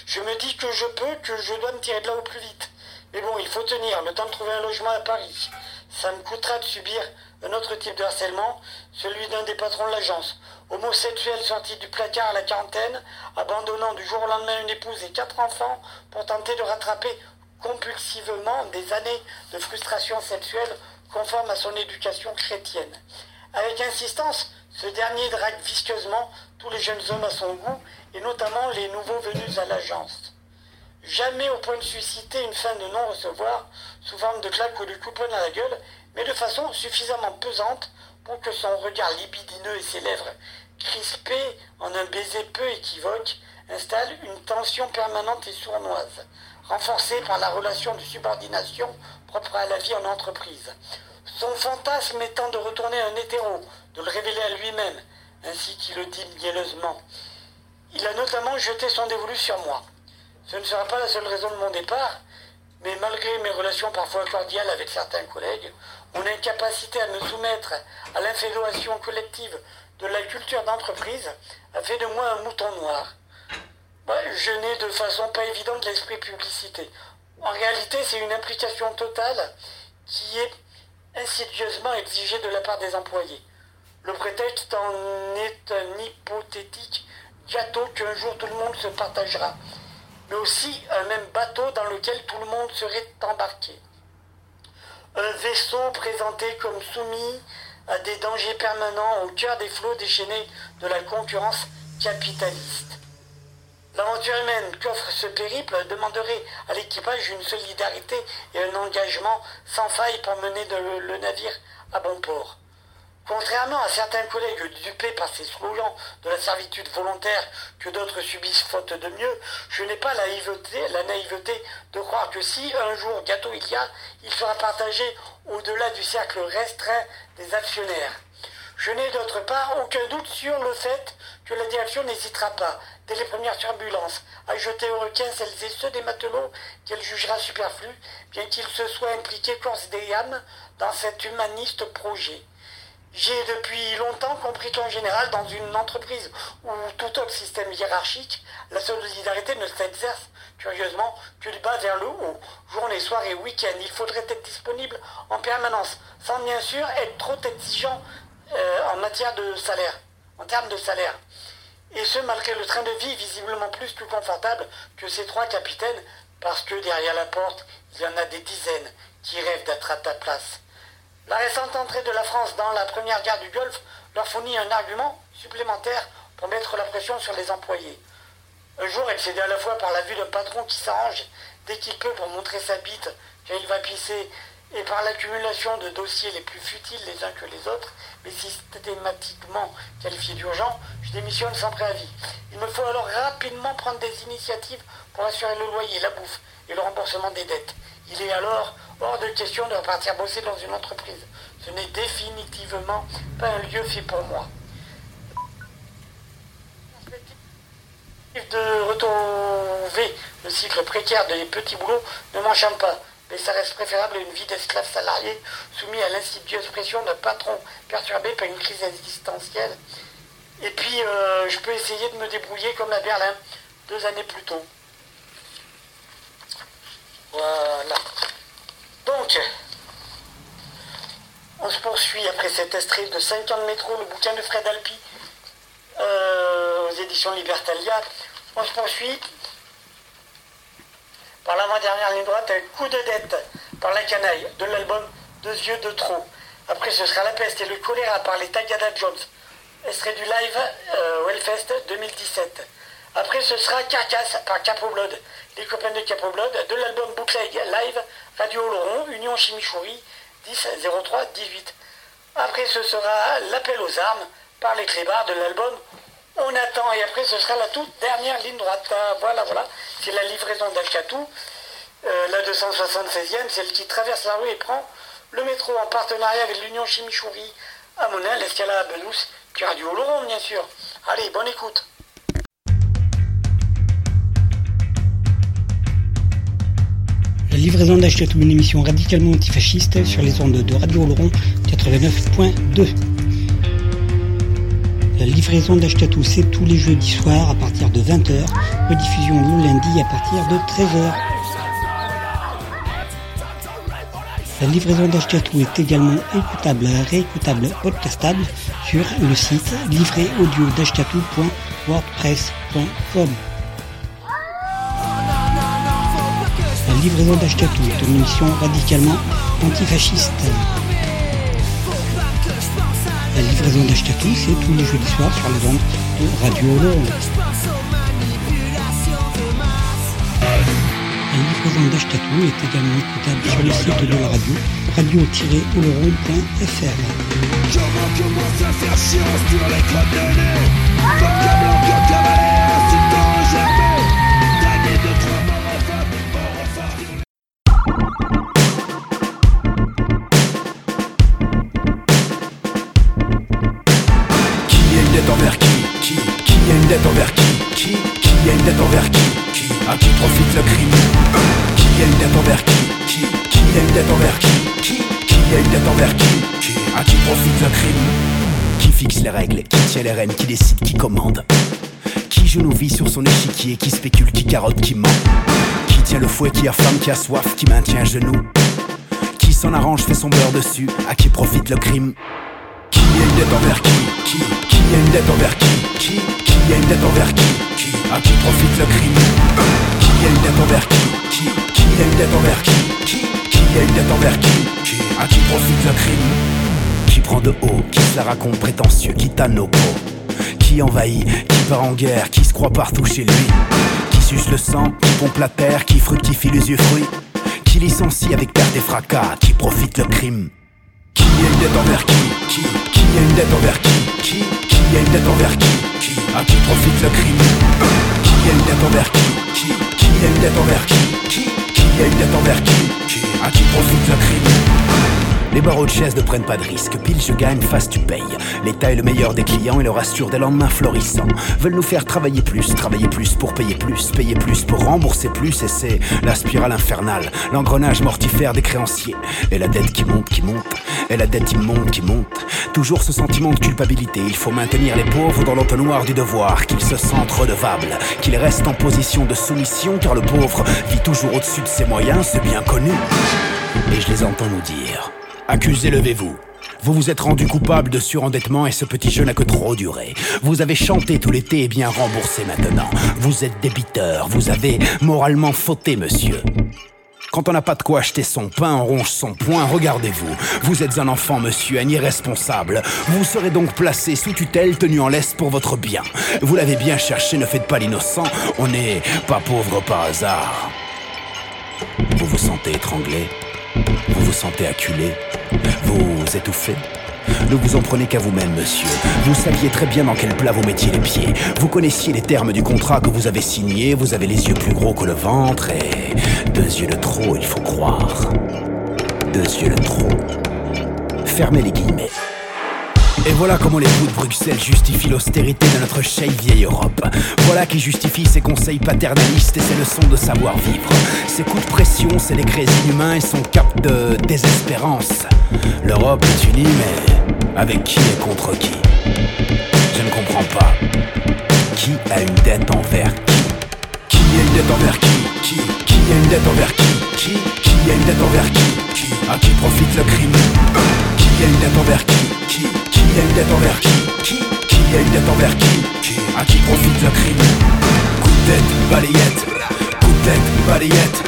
Je me dis que je peux, que je dois me tirer de là au plus vite. Mais bon, il faut tenir, le temps de trouver un logement à Paris. Ça me coûtera de subir un autre type de harcèlement, celui d'un des patrons de l'agence. Homosexuel sorti du placard à la quarantaine, abandonnant du jour au lendemain une épouse et quatre enfants pour tenter de rattraper compulsivement des années de frustration sexuelle conforme à son éducation chrétienne. Avec insistance, ce dernier drague visqueusement tous les jeunes hommes à son goût, et notamment les nouveaux venus à l'agence. Jamais au point de susciter une fin de non-recevoir, sous forme de claque ou de coupon à la gueule, mais de façon suffisamment pesante pour que son regard libidineux et ses lèvres crispées en un baiser peu équivoque installent une tension permanente et sournoise, renforcée par la relation de subordination propre à la vie en entreprise. Son fantasme étant de retourner un hétéro, de le révéler à lui-même, ainsi qu'il le dit mielleusement. Il a notamment jeté son dévolu sur moi. Ce ne sera pas la seule raison de mon départ, mais malgré mes relations parfois cordiales avec certains collègues, mon incapacité à me soumettre à l'infédération collective de la culture d'entreprise a fait de moi un mouton noir. je n'ai de façon pas évidente l'esprit publicité. En réalité, c'est une implication totale qui est insidieusement exigée de la part des employés. Le prétexte en est un hypothétique gâteau qu'un jour tout le monde se partagera, mais aussi un même bateau dans lequel tout le monde serait embarqué. Un vaisseau présenté comme soumis à des dangers permanents au cœur des flots déchaînés de la concurrence capitaliste. L'aventure humaine qu'offre ce périple demanderait à l'équipage une solidarité et un engagement sans faille pour mener le navire à bon port. Contrairement à certains collègues dupés par ces slogans de la servitude volontaire que d'autres subissent faute de mieux, je n'ai pas la naïveté, de croire que si un jour gâteau il y a, il sera partagé au-delà du cercle restreint des actionnaires. Je n'ai d'autre part aucun doute sur le fait que la direction n'hésitera pas, dès les premières turbulences, à jeter au requin celles et ceux des matelots qu'elle jugera superflus, bien qu'ils se soient impliqués corps et âme dans cet humaniste projet. J'ai depuis longtemps compris qu'en général, dans une entreprise ou tout autre système hiérarchique, la solidarité ne s'exerce, curieusement, que du bas vers le haut. Journée, soirée, week-end, il faudrait être disponible en permanence, sans bien sûr être trop exigeant euh, en matière de salaire, en termes de salaire. Et ce, malgré le train de vie visiblement plus que confortable que ces trois capitaines, parce que derrière la porte, il y en a des dizaines qui rêvent d'être à ta place. La récente entrée de la France dans la première guerre du Golfe leur fournit un argument supplémentaire pour mettre la pression sur les employés. Un jour, cédait à la fois par la vue d'un patron qui s'arrange dès qu'il peut pour montrer sa bite quand il va pisser, et par l'accumulation de dossiers les plus futiles les uns que les autres, mais systématiquement qualifiés d'urgents, je démissionne sans préavis. Il me faut alors rapidement prendre des initiatives pour assurer le loyer, la bouffe et le remboursement des dettes. Il est alors hors de question de repartir bosser dans une entreprise. Ce n'est définitivement pas un lieu fait pour moi. De retrouver le cycle précaire des petits boulots ne m'enchante pas, mais ça reste préférable à une vie d'esclave salarié soumis à l'insidieuse pression d'un patron perturbé par une crise existentielle. Et puis, euh, je peux essayer de me débrouiller comme à Berlin, deux années plus tôt. Voilà. Donc, on se poursuit après cette extrait de 5 ans de métro, le bouquin de Fred Alpi euh, aux éditions Libertalia. On se poursuit par l'avant-dernière ligne droite, un coup de dette par la canaille de l'album Deux yeux de trop, Après, ce sera La peste et le choléra par les Tagada Jones. Extrait du live euh, Wellfest 2017. Après, ce sera Carcass par Capo Blood, les copains de Capo Blood, de l'album Bootleg Live Radio Oloron, Union Chimichouri, 10 03 18. Après, ce sera L'appel aux armes par les clébards de l'album On attend. Et après, ce sera la toute dernière ligne droite. Ah, Voilà, voilà. C'est la livraison d'Achkatou, euh, la 276e, celle qui traverse la rue et prend le métro en partenariat avec l'Union Chimichouri à Monin, l'Escala à Benous, puis Radio Oloron, bien sûr. Allez, bonne écoute. Livraison d'Achetatou, une émission radicalement antifasciste sur les ondes de Radio Oloron 89.2. La livraison d'Achetatou, c'est tous les jeudis soirs à partir de 20h, rediffusion le lundi à partir de 13h. La livraison d'Achetatou est également écoutable, réécoutable, podcastable sur le site livréaudio.wordpress.com. La livraison d'Achetatou est une émission radicalement antifasciste. La livraison d'Achetatou, c'est tous les jeudis soirs sur les ondes de Radio Oloron. La livraison d'Achetatou est également écoutable sur le site de la radio, radio-oloron.fr. dette envers qui Qui Qui a une dette envers qui Qui À qui profite le crime Qui a une dette envers qui Qui Qui a une dette envers qui Qui Qui a une dette envers qui Qui À qui profite le crime Qui fixe les règles Qui tient les rênes Qui décide Qui commande Qui vies sur son échiquier Qui spécule Qui carotte Qui ment Qui tient le fouet Qui affame Qui a soif Qui maintient à genoux Qui s'en arrange Fait son beurre dessus À qui profite le crime qui a une dette envers qui? Qui Qui a une dette envers qui? Qui Qui a une dette envers qui? Qui À qui profite le crime? Qui a une dette envers qui? Qui Qui a une dette envers qui? Qui Qui a une dette envers qui? Qui À qui profite le crime? Qui prend de haut, qui se la raconte prétentieux, qui t'a peaux Qui envahit, qui part en guerre, qui se croit partout chez lui? Qui suce le sang, qui pompe la terre, qui fructifie les yeux fruits? Qui licencie avec perte et fracas, qui profite le crime? Qui a une dette envers qui? Qui Qui a une dette envers qui? Qui Qui a une dette envers qui? Qui À qui profite le crime? Qui a une dette envers qui? Qui Qui a une dette envers qui? Qui Qui a une dette envers qui? Qui À qui profite le crime? Les barreaux de chaise ne prennent pas de risque, pile je gagne, face tu payes. L'État est le meilleur des clients et leur assure des lendemains florissants. Veulent nous faire travailler plus, travailler plus pour payer plus, payer plus pour rembourser plus, et c'est la spirale infernale, l'engrenage mortifère des créanciers. Et la dette qui monte, qui monte, et la dette immonde qui monte. Toujours ce sentiment de culpabilité, il faut maintenir les pauvres dans l'entonnoir du devoir, qu'ils se sentent redevables, qu'ils restent en position de soumission, car le pauvre vit toujours au-dessus de ses moyens, c'est bien connu. Et je les entends nous dire. Accusés, levez-vous. Vous vous êtes rendu coupable de surendettement et ce petit jeu n'a que trop duré. Vous avez chanté tout l'été et bien remboursé maintenant. Vous êtes débiteur, vous avez moralement fauté, monsieur. Quand on n'a pas de quoi acheter son pain, on ronge son poing, regardez-vous. Vous êtes un enfant, monsieur, un irresponsable. Vous serez donc placé sous tutelle, tenu en laisse pour votre bien. Vous l'avez bien cherché, ne faites pas l'innocent. On n'est pas pauvre par hasard. Vous vous sentez étranglé Vous vous sentez acculé Vous étouffez ne vous en prenez qu'à vous-même, monsieur. Vous saviez très bien dans quel plat vous mettiez les pieds. Vous connaissiez les termes du contrat que vous avez signé. Vous avez les yeux plus gros que le ventre et deux yeux de trop, il faut croire. Deux yeux de trop. Fermez les guillemets. Et voilà comment les coups de Bruxelles justifient l'austérité de notre chère vieille Europe. Voilà qui justifie ses conseils paternalistes et ses leçons de savoir-vivre. Ses coups de pression, ses décrets inhumains et son cap de désespérance. L'Europe est unie, mais avec qui et contre qui? Je ne comprends pas. Qui a une dette envers qui? Qui a une dette envers qui? Qui Qui a une dette envers qui? Qui Qui a une dette envers qui? Qui À qui profite le crime? Qui a une dette envers qui? qui Qui a une dette envers qui Qui Qui a une dette envers qui Qui À qui profite le crime. Coup de tête, balayette Coup de tête, balayette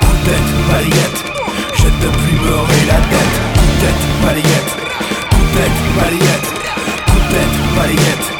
Coup de tête, balayette. Je te plumerai la tête. Coup de tête, balayette Coup de tête, balayette Coup de tête, balayette.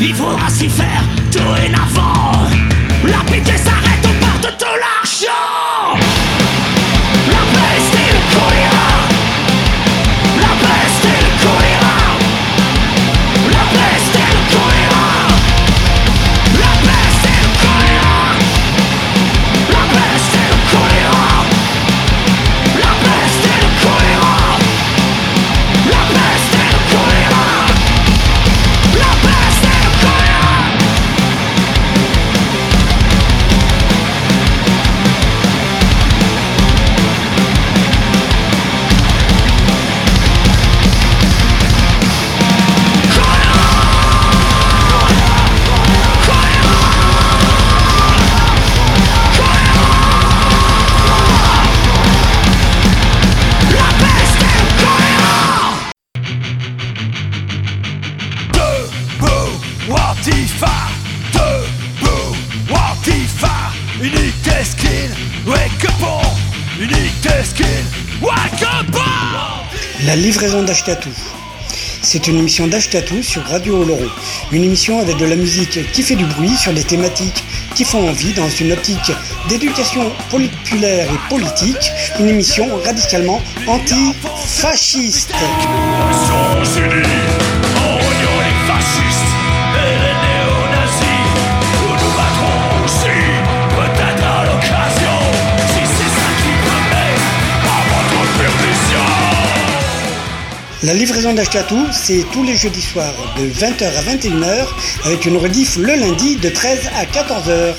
Il faudra s'y faire tout en avant. La pitié s'arrête au bord de toi. La livraison d'Achetatou. C'est une émission d'Achetatou sur Radio Oloron. Une émission avec de la musique qui fait du bruit sur des thématiques qui font envie dans une optique d'éducation populaire et politique. Une émission radicalement anti-fasciste. La livraison d'Ashkatou, c'est tous les jeudis soirs de 20h à 21h avec une rediff le lundi de 13 à 14h.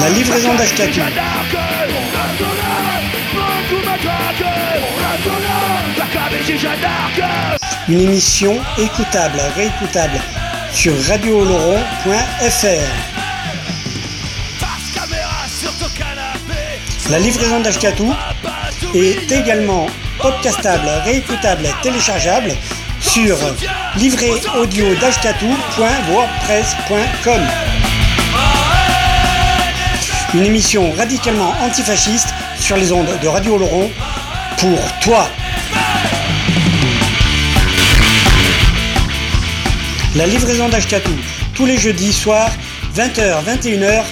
La livraison d'Ashkatou. Une émission écoutable, réécoutable sur radiooloron.fr. La livraison d'Ashkatou est également podcastable, réécoutable, téléchargeable sur livréaudio.wordpress.com Une émission radicalement antifasciste sur les ondes de Radio Laurent pour toi. La livraison d'Ashkatou, tous les jeudis soirs, 20h, 21h,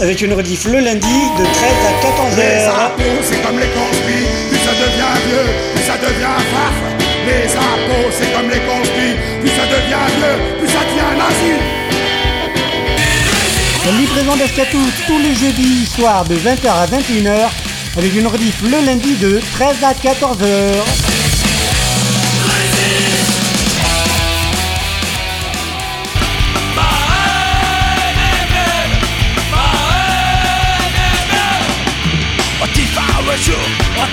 avec une rediff le lundi de 13 à 14 h c'est comme les conspires, plus ça devient vieux, plus ça devient faf. Les impôts, c'est comme les conspires, plus ça devient vieux, plus ça devient nazi. La livraison d'Ashkatou, tous les jeudis soirs, de 20h à 21h, avec une rediff le lundi de 13 à 14 h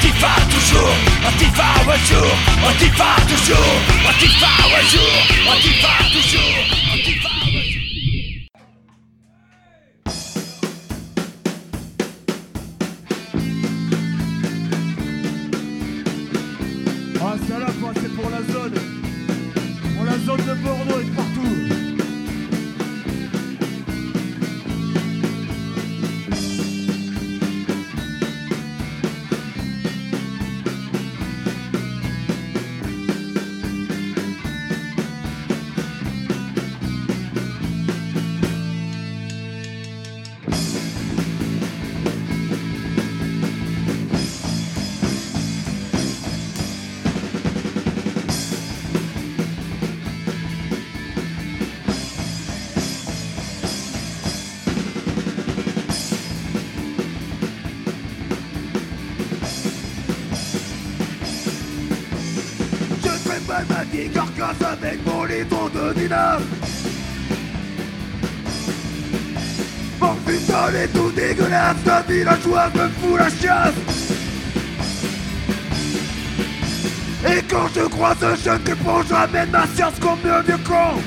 Antifa toujours, Antifa un jour, Antifa toujours, Antifa un jour, Antifa toujours, villageoise me fout la chiasse. Et quand je croise un jeune que je ramène ma science comme un vieux con.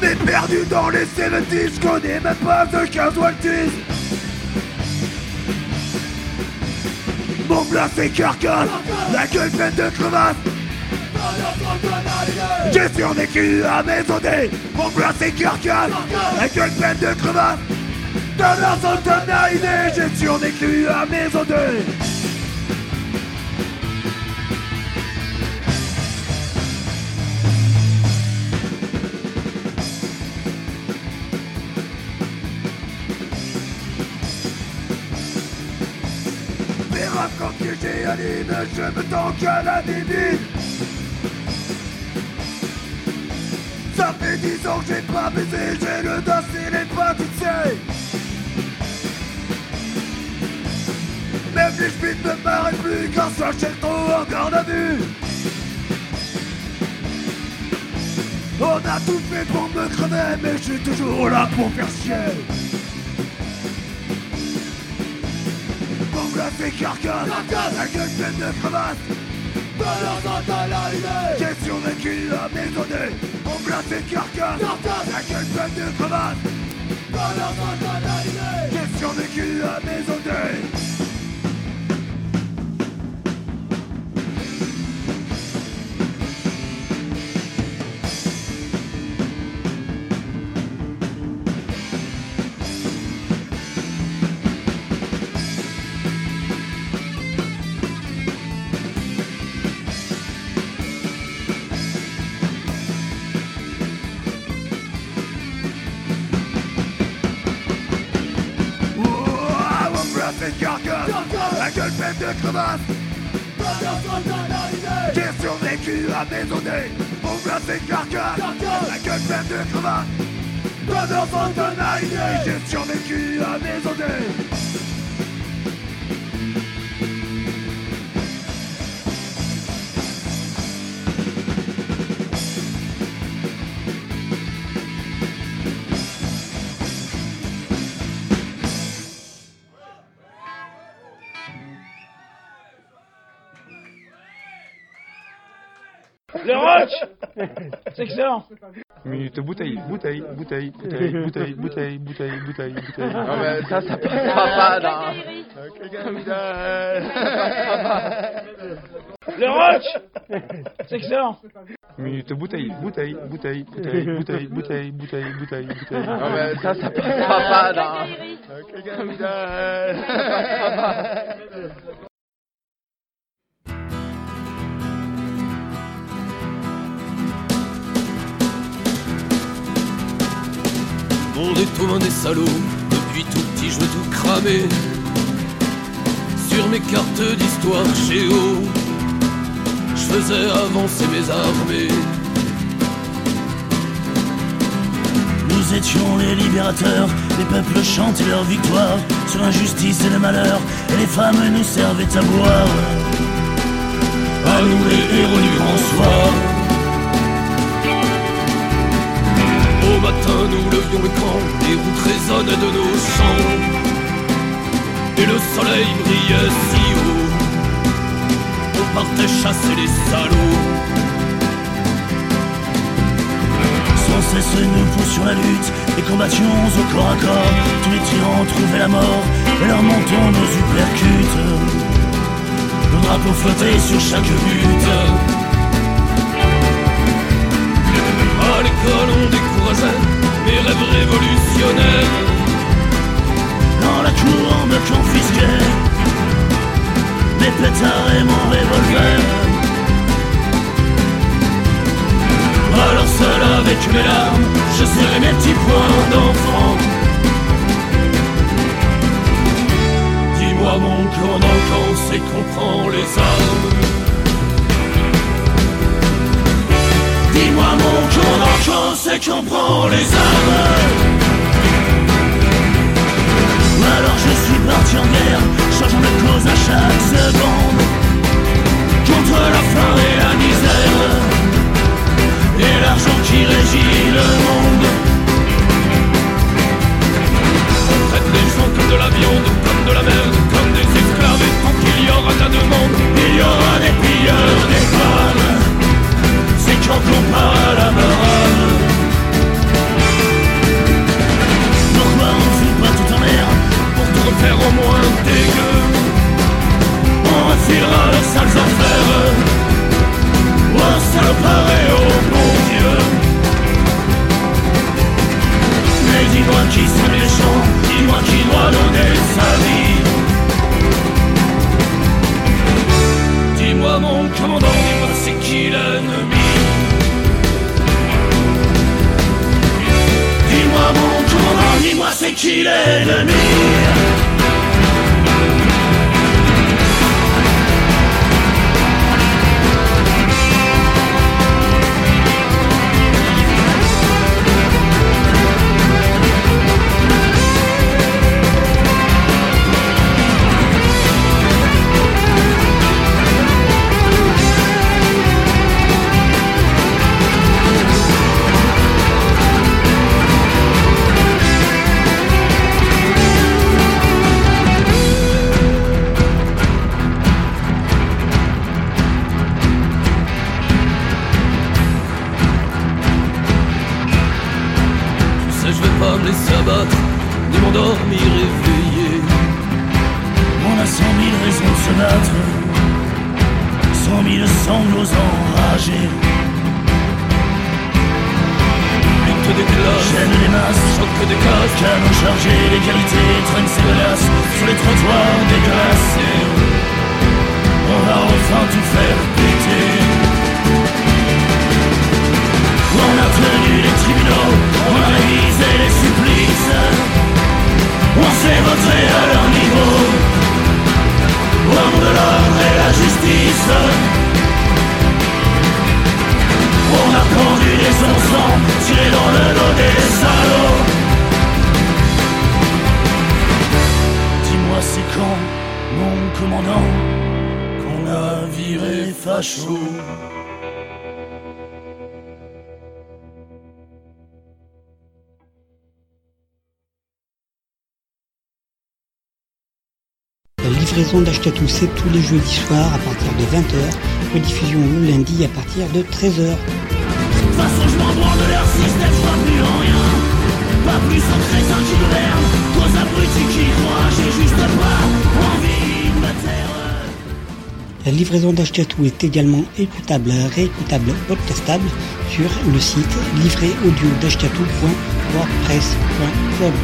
Mais perdu dans les 70, je connais même pas de 15 Waltis. Mon plat c'est carcasse, la gueule pleine de crevasses. J'ai survécu à mes odés, mon plat c'est carcasse, la gueule pleine de crevasses. Dans la tonalité, j'ai survécu à mes rap quand j'ai anime, je me tanque à la bibine. Dix ans que j'ai pas baisé, j'ai le dos et les pas tu sais. Même les schmitts ne m'arrêtent plus quand ça j'ai trop en garde à vue. On a tout fait pour me crever, mais je suis toujours là pour faire chier. Mon plat c'est carcasse, la gueule pleine de crevasses. J'ai survécu à mes éclater carcasse Avec une peine de crevasse Dans leur sol banalisé Question à mes odeurs de crevasse J'ai survécu à mes années. On place des La de crevasse Comme enfant de J'ai survécu à mes C'est excellent Minute bouteille, bouteille, bouteille, bouteille, bouteille, bouteille, bouteille, bouteille, bouteille. Non, mais ça, ça passera pas dans. Le roach C'est excellent Minute bouteille, bouteille, bouteille, bouteille, bouteille, bouteille, bouteille, bouteille, bouteille. Non, mais ça, ça passera pas dans. On est tout des salauds, depuis tout petit je veux tout cramer. Sur mes cartes d'histoire chez O, je faisais avancer mes armées. Nous étions les libérateurs, les peuples chantaient leur victoire sur l'injustice et le malheur, et les femmes nous servaient à boire. À nous les héros du grand soir. Matin, nous levions le camp, les routes résonnaient de nos chants. Et le soleil brillait si haut, on partait chasser les salauds. Sans cesse nous poussions la lutte et combattions au corps à corps. Tous les tyrans trouvaient la mort et leur menton nous uppercutes. Nos drapeaux flottaient sur chaque butte. À l'école on décourageait mes rêves révolutionnaires. Dans la cour on me confisquait Mes pétards et mon revolver. Alors seul avec mes larmes Je serrai mes petits poings d'enfant. Dis-moi mon commandant quand c'est qu'on prend les armes? Mon commandant quand c'est qu'on prend les armes. Alors je suis parti en guerre Changeant de cause à chaque seconde. Contre la faim et la misère. Et l'argent qui régit le monde tous les jeudis soirs à partir de 20h, rediffusion le lundi à partir de 13h. De toute façon je m'en branle de leur système, je vois plus en rien Pas plus en crétin qui gouverne Qu'aux abrutis qui croient, j'ai juste pas envie de me taire La livraison d'Achetatou est également écoutable, réécoutable, podcastable sur le site livréaudio.wordpress.com.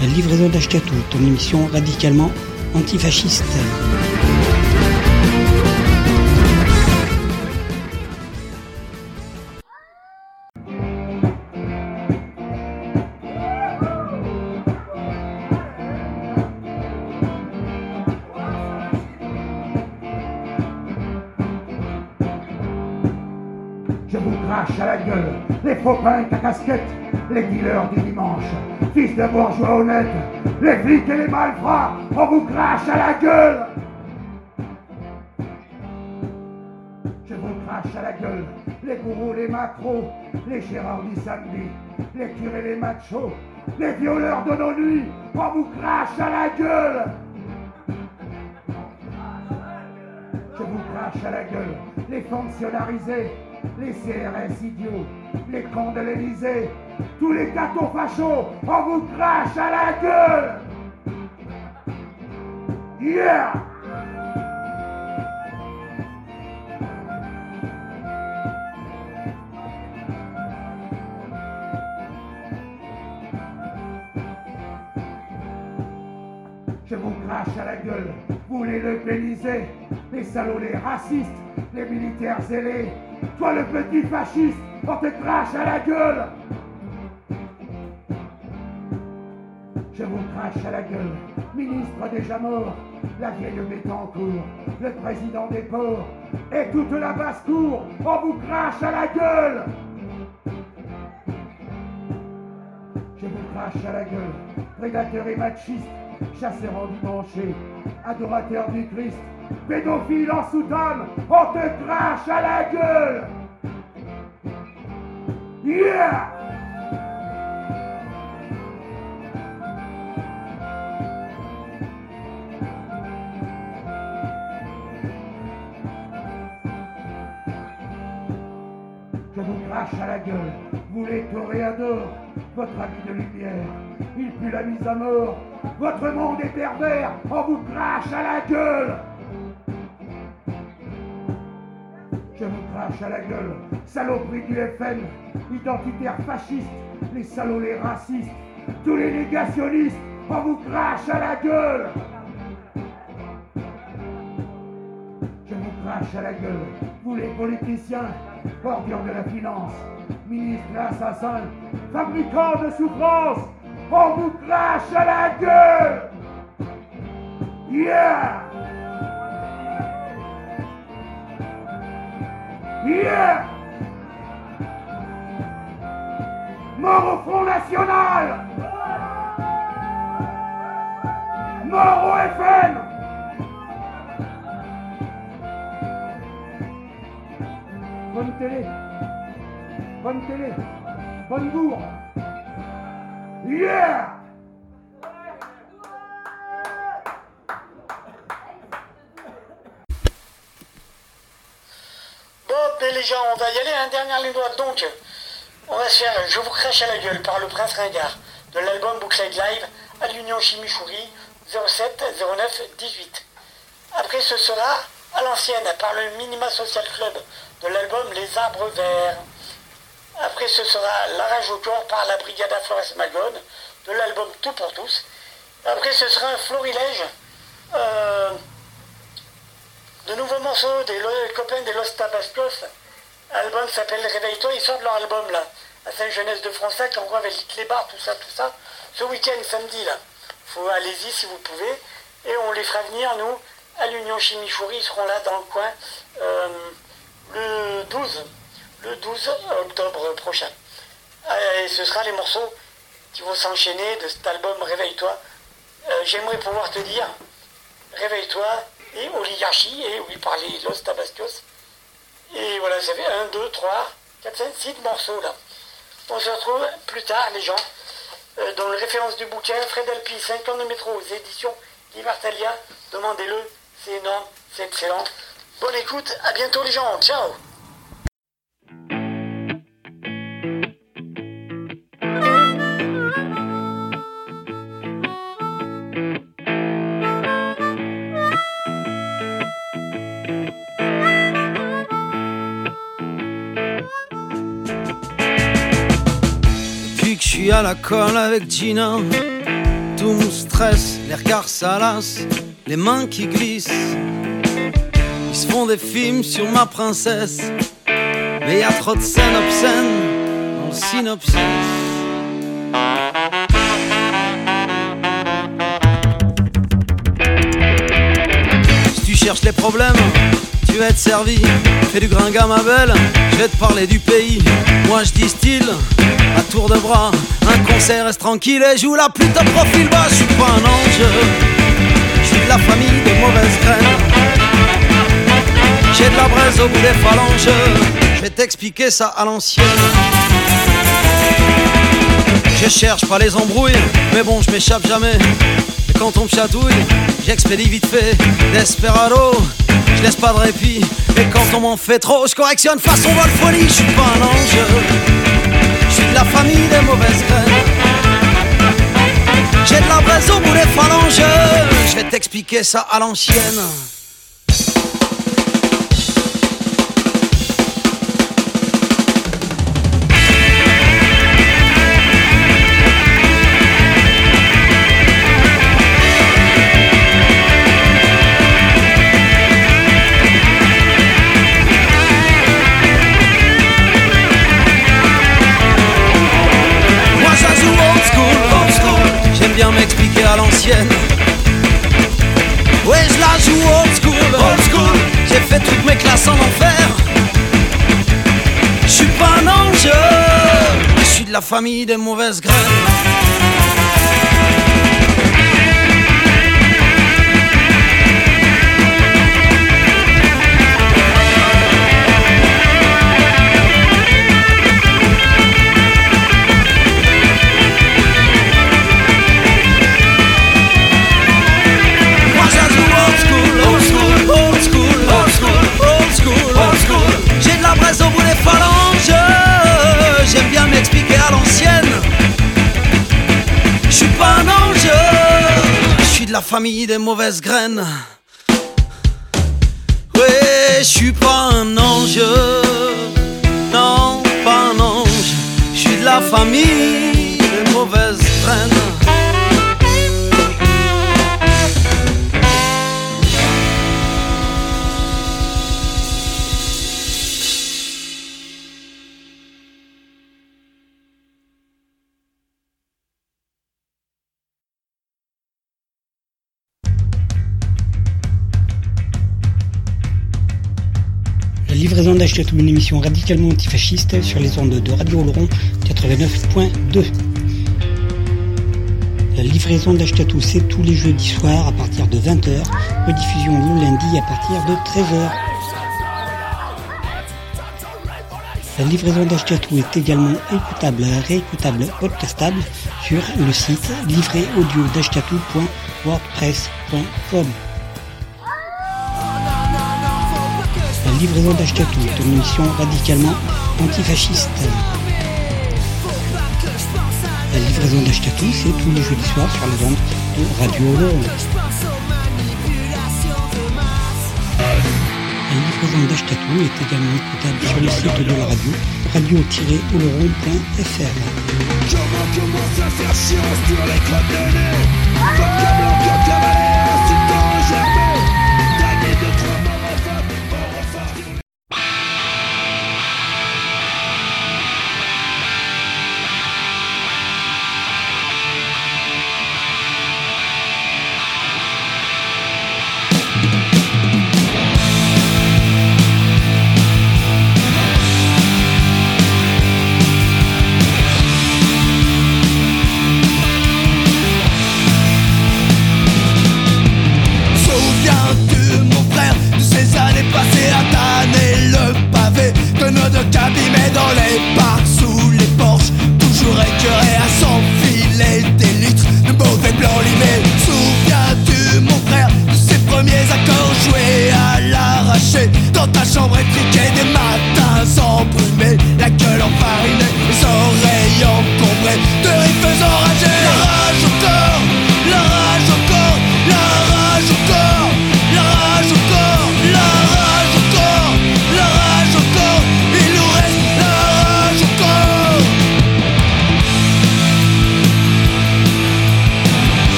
La livraison d'Achetatou, ton émission radicalement antifasciste. Crache à la gueule, les faux punks à casquette, les dealers du dimanche, fils de bourgeois honnêtes, les flics et les malfrats, on vous crache à la gueule. Je vous crache à la gueule, les gourous, les macros, les gérards du samedi, les curés, les machos, les violeurs de nos nuits, on vous crache à la gueule. Je vous crache à la gueule, les fonctionnalisés, les CRS idiots, les cons de l'Elysée, tous les gâteaux fachos, on vous crache à la gueule. Yeah. Je vous crache à la gueule, vous les le pénisez, les salauds, les racistes, les militaires zélés, toi le petit fasciste, on te crache à la gueule. Je vous crache à la gueule, ministre déjà mort, la vieille Bétancourt, le président des ports, et toute la basse-cour, on vous crache à la gueule. Je vous crache à la gueule, prédateurs et machistes, chasseurs endimanchés, adorateurs du Christ, pédophiles en soutane, on te crache à la gueule. Yeah! Je vous crache à la gueule, vous les toréadors, votre ami de lumière, il pue la mise à mort, votre monde est pervers, on vous crache à la gueule À la gueule, saloperie du FN, identitaires fascistes, les salauds, les racistes, tous les négationnistes, on vous crache à la gueule. Je vous crache à la gueule, vous les politiciens, ordures de la finance, ministres assassins, fabricants de souffrance, on vous crache à la gueule. Yeah Yeah! Mort au Front National! Mort au FN Bonne télé! Bonne télé! Bonne bourre! Yeah Les gens, on va y aller, un dernière ligne droite. Donc, on va se faire Je vous crache à la gueule par le Prince Ringard de l'album Booklet Live à l'Union Chimichouri 07 09 18. Après, ce sera à l'ancienne par le Minima Social Club de l'album Les Arbres Verts. Après, ce sera La Rage au corps par la Brigada Flores Magone de l'album Tout pour tous. Après, ce sera un florilège. euh, de nouveaux morceaux des copains des Los Tabascos. L'album s'appelle Réveille-toi, ils sortent leur album là, à Saint-Genès de Fronsac, en gros avec les bars, tout ça, tout ça, ce week-end, samedi là. Faut allez-y si vous pouvez. Et on les fera venir, nous, à l'Union Chimichouri, ils seront là dans le coin euh, le 12, le 12 octobre prochain. Euh, Et ce sera les morceaux qui vont s'enchaîner de cet album Réveille-toi. Euh, J'aimerais pouvoir te dire, réveille-toi, et oligarchie, et oui, par les Los Tabascos. Et voilà, ça fait 1, 2, 3, 4, 5, 6 morceaux là. On se retrouve plus tard, les gens, euh, dans le référence du bouquin, Fred Alpi, 5 ans de métro, aux éditions Libertalia. Demandez-le, c'est énorme, c'est excellent. Bonne écoute, à bientôt les gens, ciao suis à la colle avec Gina, tout mon stress, les regards salaces, les mains qui glissent. Ils se font des films sur ma princesse, mais y a trop de scènes obscènes dans le synopsis. Si tu cherches les problèmes, tu vas être servi. Fais du gringa ma belle, je vais te parler du pays. Moi je distille à tour de bras. Un concert reste tranquille et joue la pute à profil bas. Je suis pas un ange, je suis de la famille de mauvaises graines. J'ai de la braise au bout des phalanges. Je vais t'expliquer ça à l'ancienne. Je cherche pas les embrouilles, mais bon, je m'échappe jamais. Quand on chatouille, j'expédie vite fait. Desperado, je laisse pas de répit. Et quand on m'en fait trop, je correctionne façon folie. Je suis pas un ange, je suis de la famille des mauvaises graines. J'ai de la braise au bout des phalanges. Je vais t'expliquer ça à l'ancienne. L'ancienne. Ouais, je la joue old school, old school. J'ai fait toutes mes classes en enfer. Je suis pas un ange, je suis de la famille des mauvaises graines. L'ancienne. Je suis pas un ange, je suis de la famille des mauvaises graines. Ouais, je suis pas un ange, non, pas un ange. Je suis de la famille livraison d'Achetatou, une émission radicalement antifasciste sur les ondes de Radio Oloron 89.2. La livraison d'Achetatou, c'est tous les jeudis soirs à partir de 20h, rediffusion le lundi à partir de 13h. La livraison d'Achetatou est également écoutable, réécoutable, podcastable sur le site livréaudio.wordpress.com. livraison d'Achetatou est une émission radicalement antifasciste. La livraison d'Achetatou, c'est tous les jeudis soirs sur les ondes de Radio Oloron. La livraison d'Achetatou est également écoutable sur le site de la radio, radio-oloron.fr.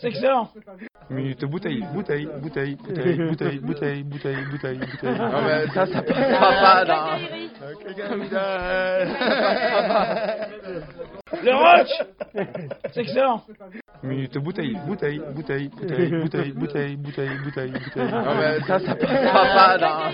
C'est excellent. Minute bouteille, bouteille, bouteille, bouteille, bouteille, bouteille, bouteille, bouteille, bouteille. Ça, ça passera pas, là. Le roach C'est excellent. Minute bouteille, bouteille, bouteille, bouteille, bouteille, bouteille, bouteille, bouteille, bouteille. Ça, ça passera pas.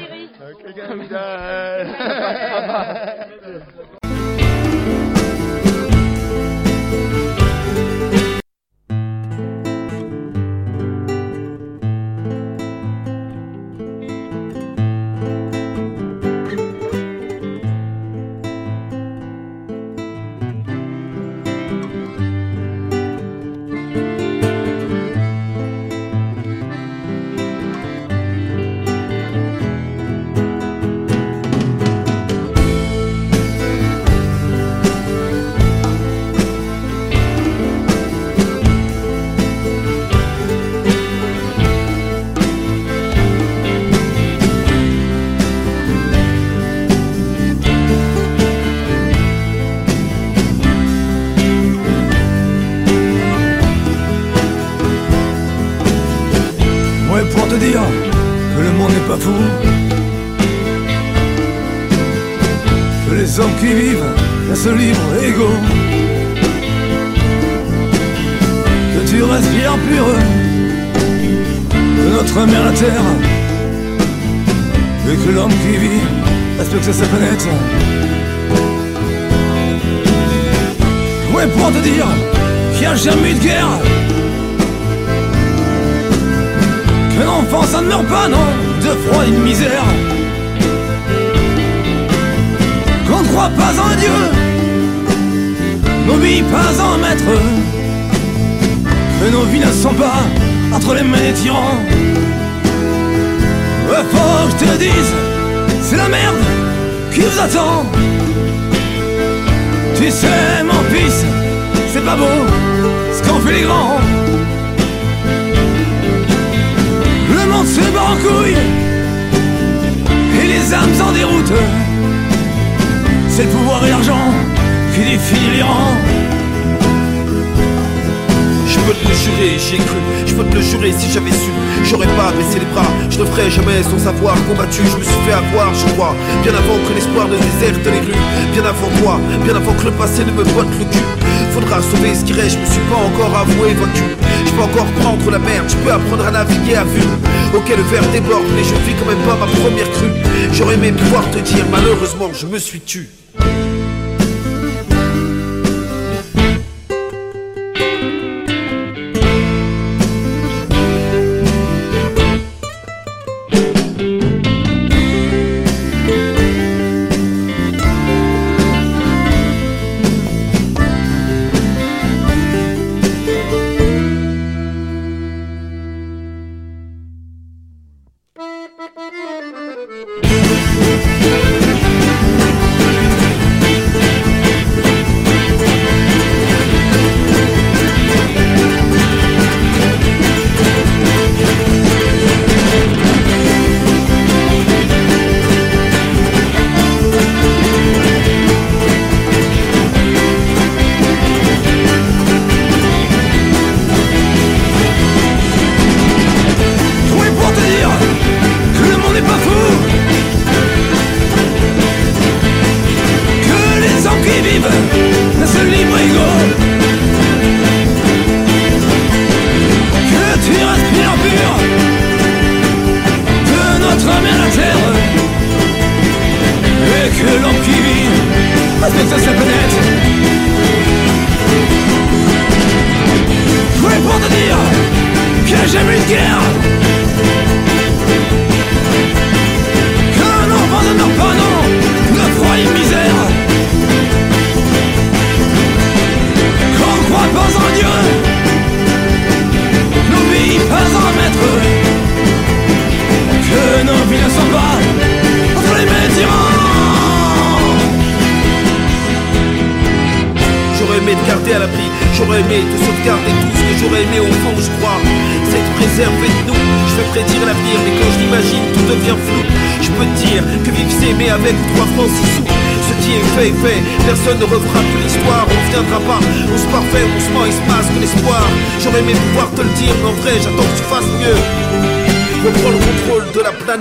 je me suis tu.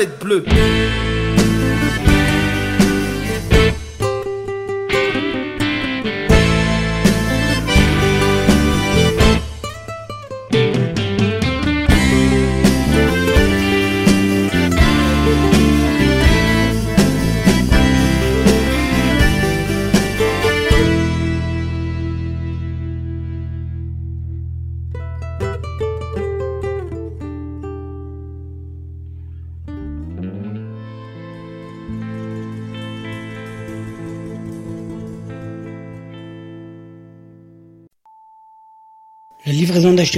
Planète bleue.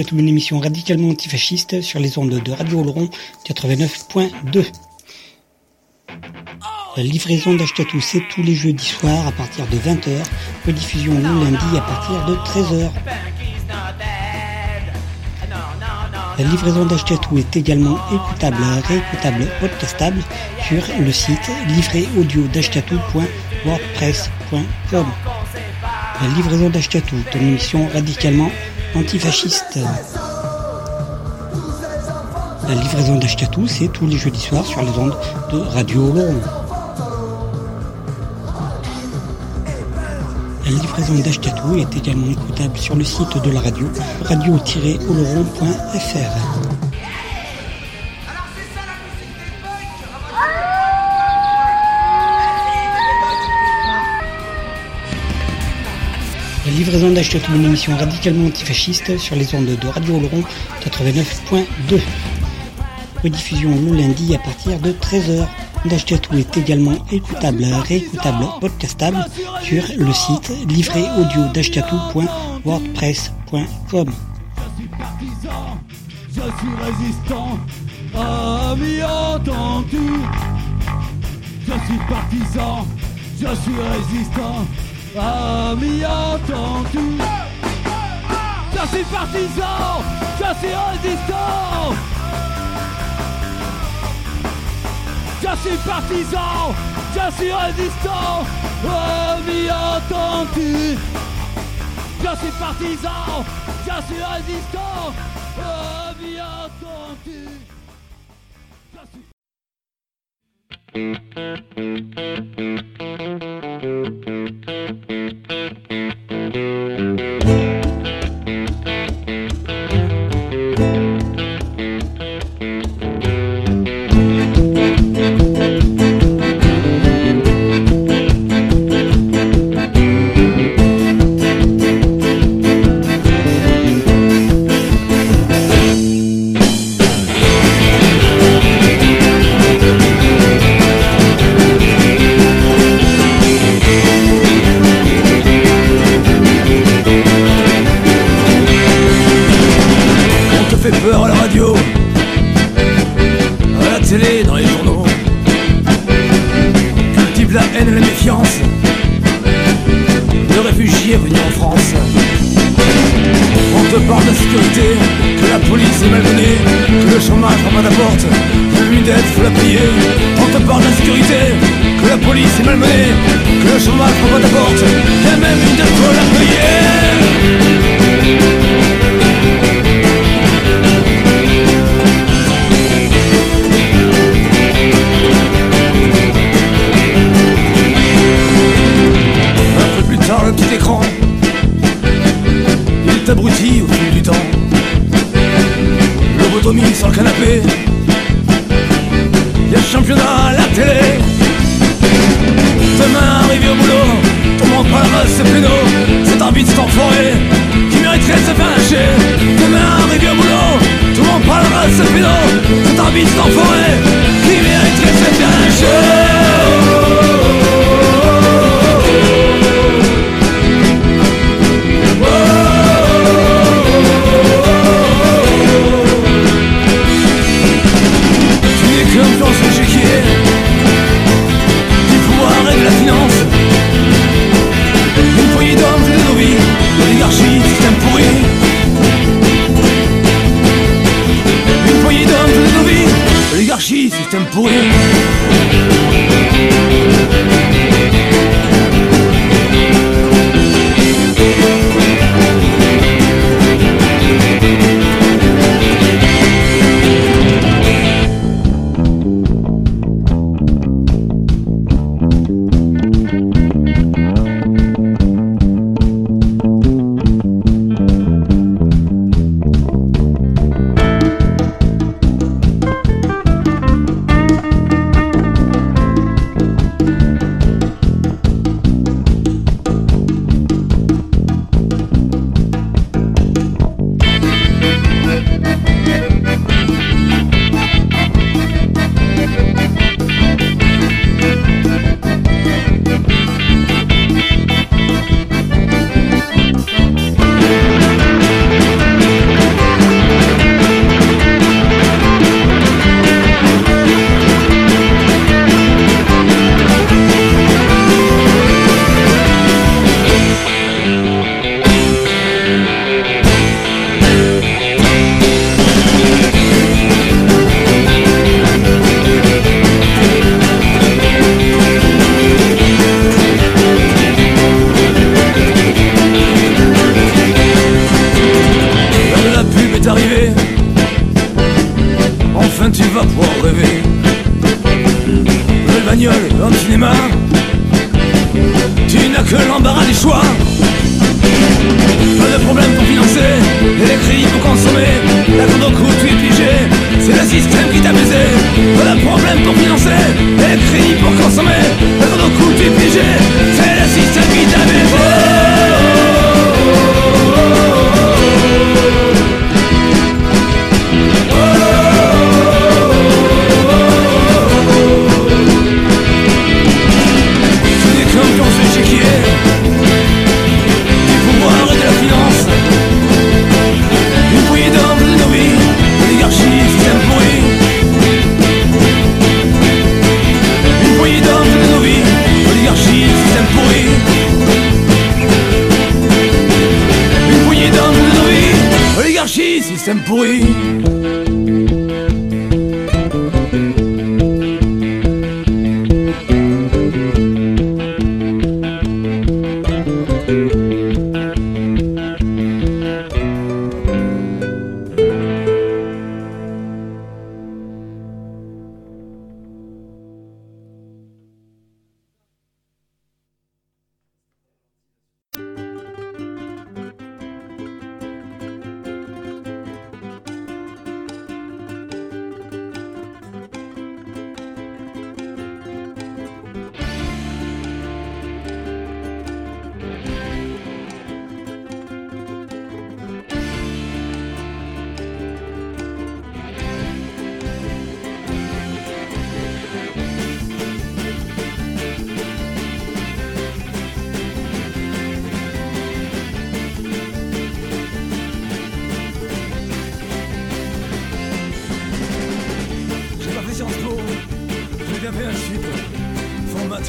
Une émission radicalement antifasciste sur les ondes de Radio Oloron 89.2. La livraison d'Achetatou, c'est tous les jeudis soirs à partir de 20h, rediffusion le lundi à partir de 13h. La livraison d'Achetatou est également écoutable, réécoutable, podcastable sur le site livréaudio.wordpress.com. La livraison d'Achetatou, une émission radicalement antifasciste. La livraison d'Achetatou, c'est tous les jeudis soirs sur les ondes de Radio Oloron. La livraison d'Achetatou est également écoutable sur le site de la radio, radio-oloron.fr. La livraison d'Achetatou, une émission radicalement antifasciste sur les ondes de Radio Oloron 89.2. Rediffusion le lundi à partir de 13h. D'Achetatou est également écoutable, réécoutable, podcastable sur le site livréaudio.wordpress.com. Je suis résistant. Je suis partisan, je suis résistant, ami entendu. Je suis partisan, je suis résistant. Je suis partisan, je suis résistant, ami entendu. Je suis partisan, je suis résistant, ami entendu. Je suis- De la sécurité, que la police est malmenée, que le chômage prend pas ta porte, que une dette faut la payer. Parle de la sécurité, que la police est malmenée, que le chômage prend pas ta porte, même une dette faut la payer. Un peu plus tard, le petit écran Il t'abrutit au fil du temps. Lobotomie sur le canapé. Y'a le championnat à la télé. Demain arrivé au boulot Ton manque pas la race, c'est péno Cet arbitre cet enfoiré Qui mériterait de se faire lâcher Demain arrivé au boulot Tout le monde parle race, c'est péno Cet arbitre cet enfoiré Qui mériterait de se faire lâcher tempo.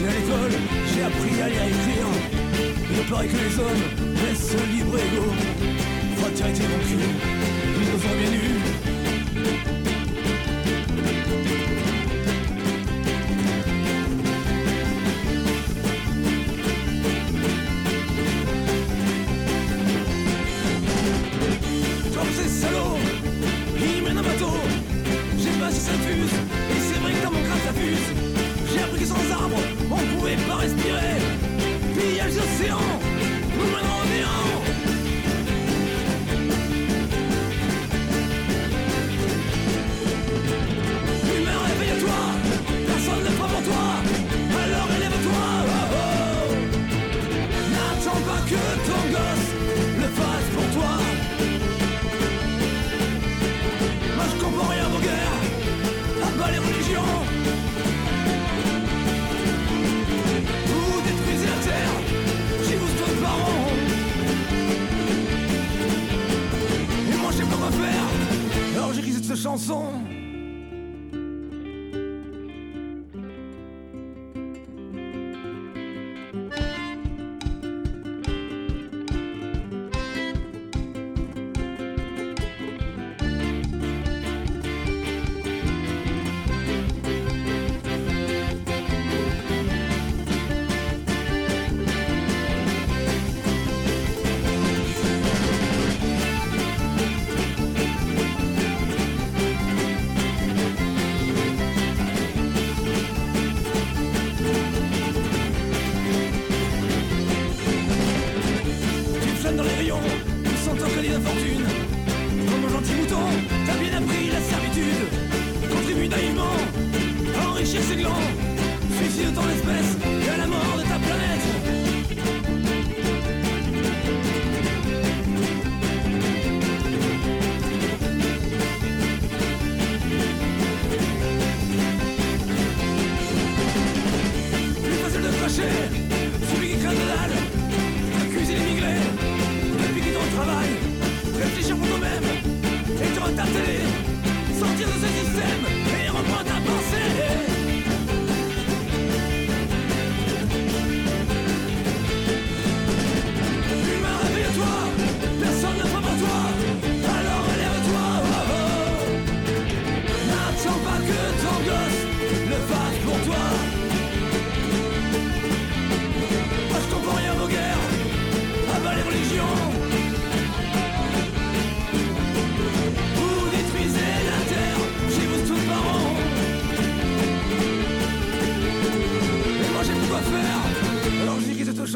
À l'école, j'ai appris à lire et écrire. Il paraît que les hommes laissent libre ego. Va tirer tes mon cul, nous bien nus.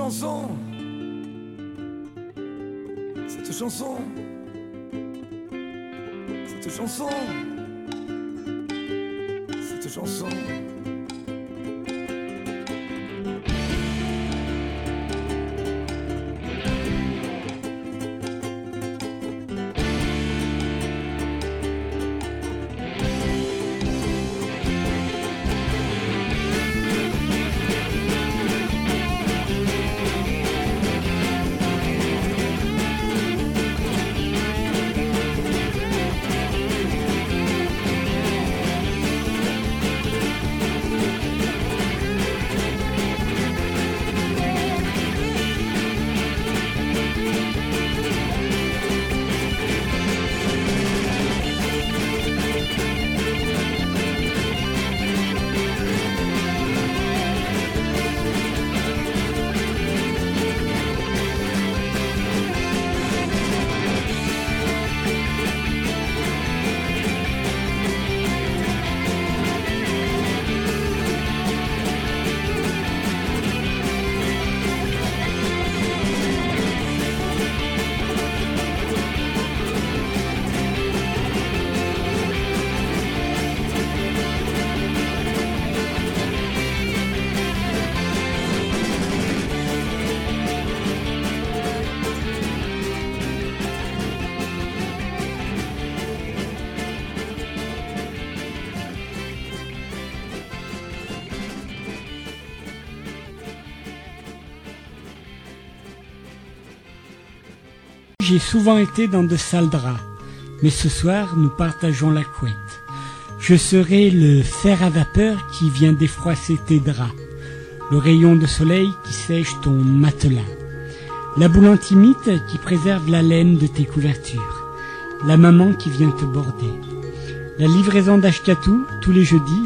Chanson. Cette chanson. Cette chanson. Cette chanson. J'ai souvent été dans de sales draps, mais ce soir nous partageons la couette. Je serai le fer à vapeur qui vient défroisser tes draps, le rayon de soleil qui sèche ton matelas, la boule antimite qui préserve la laine de tes couvertures, la maman qui vient te border, la livraison d'Ashkatou tous les jeudis,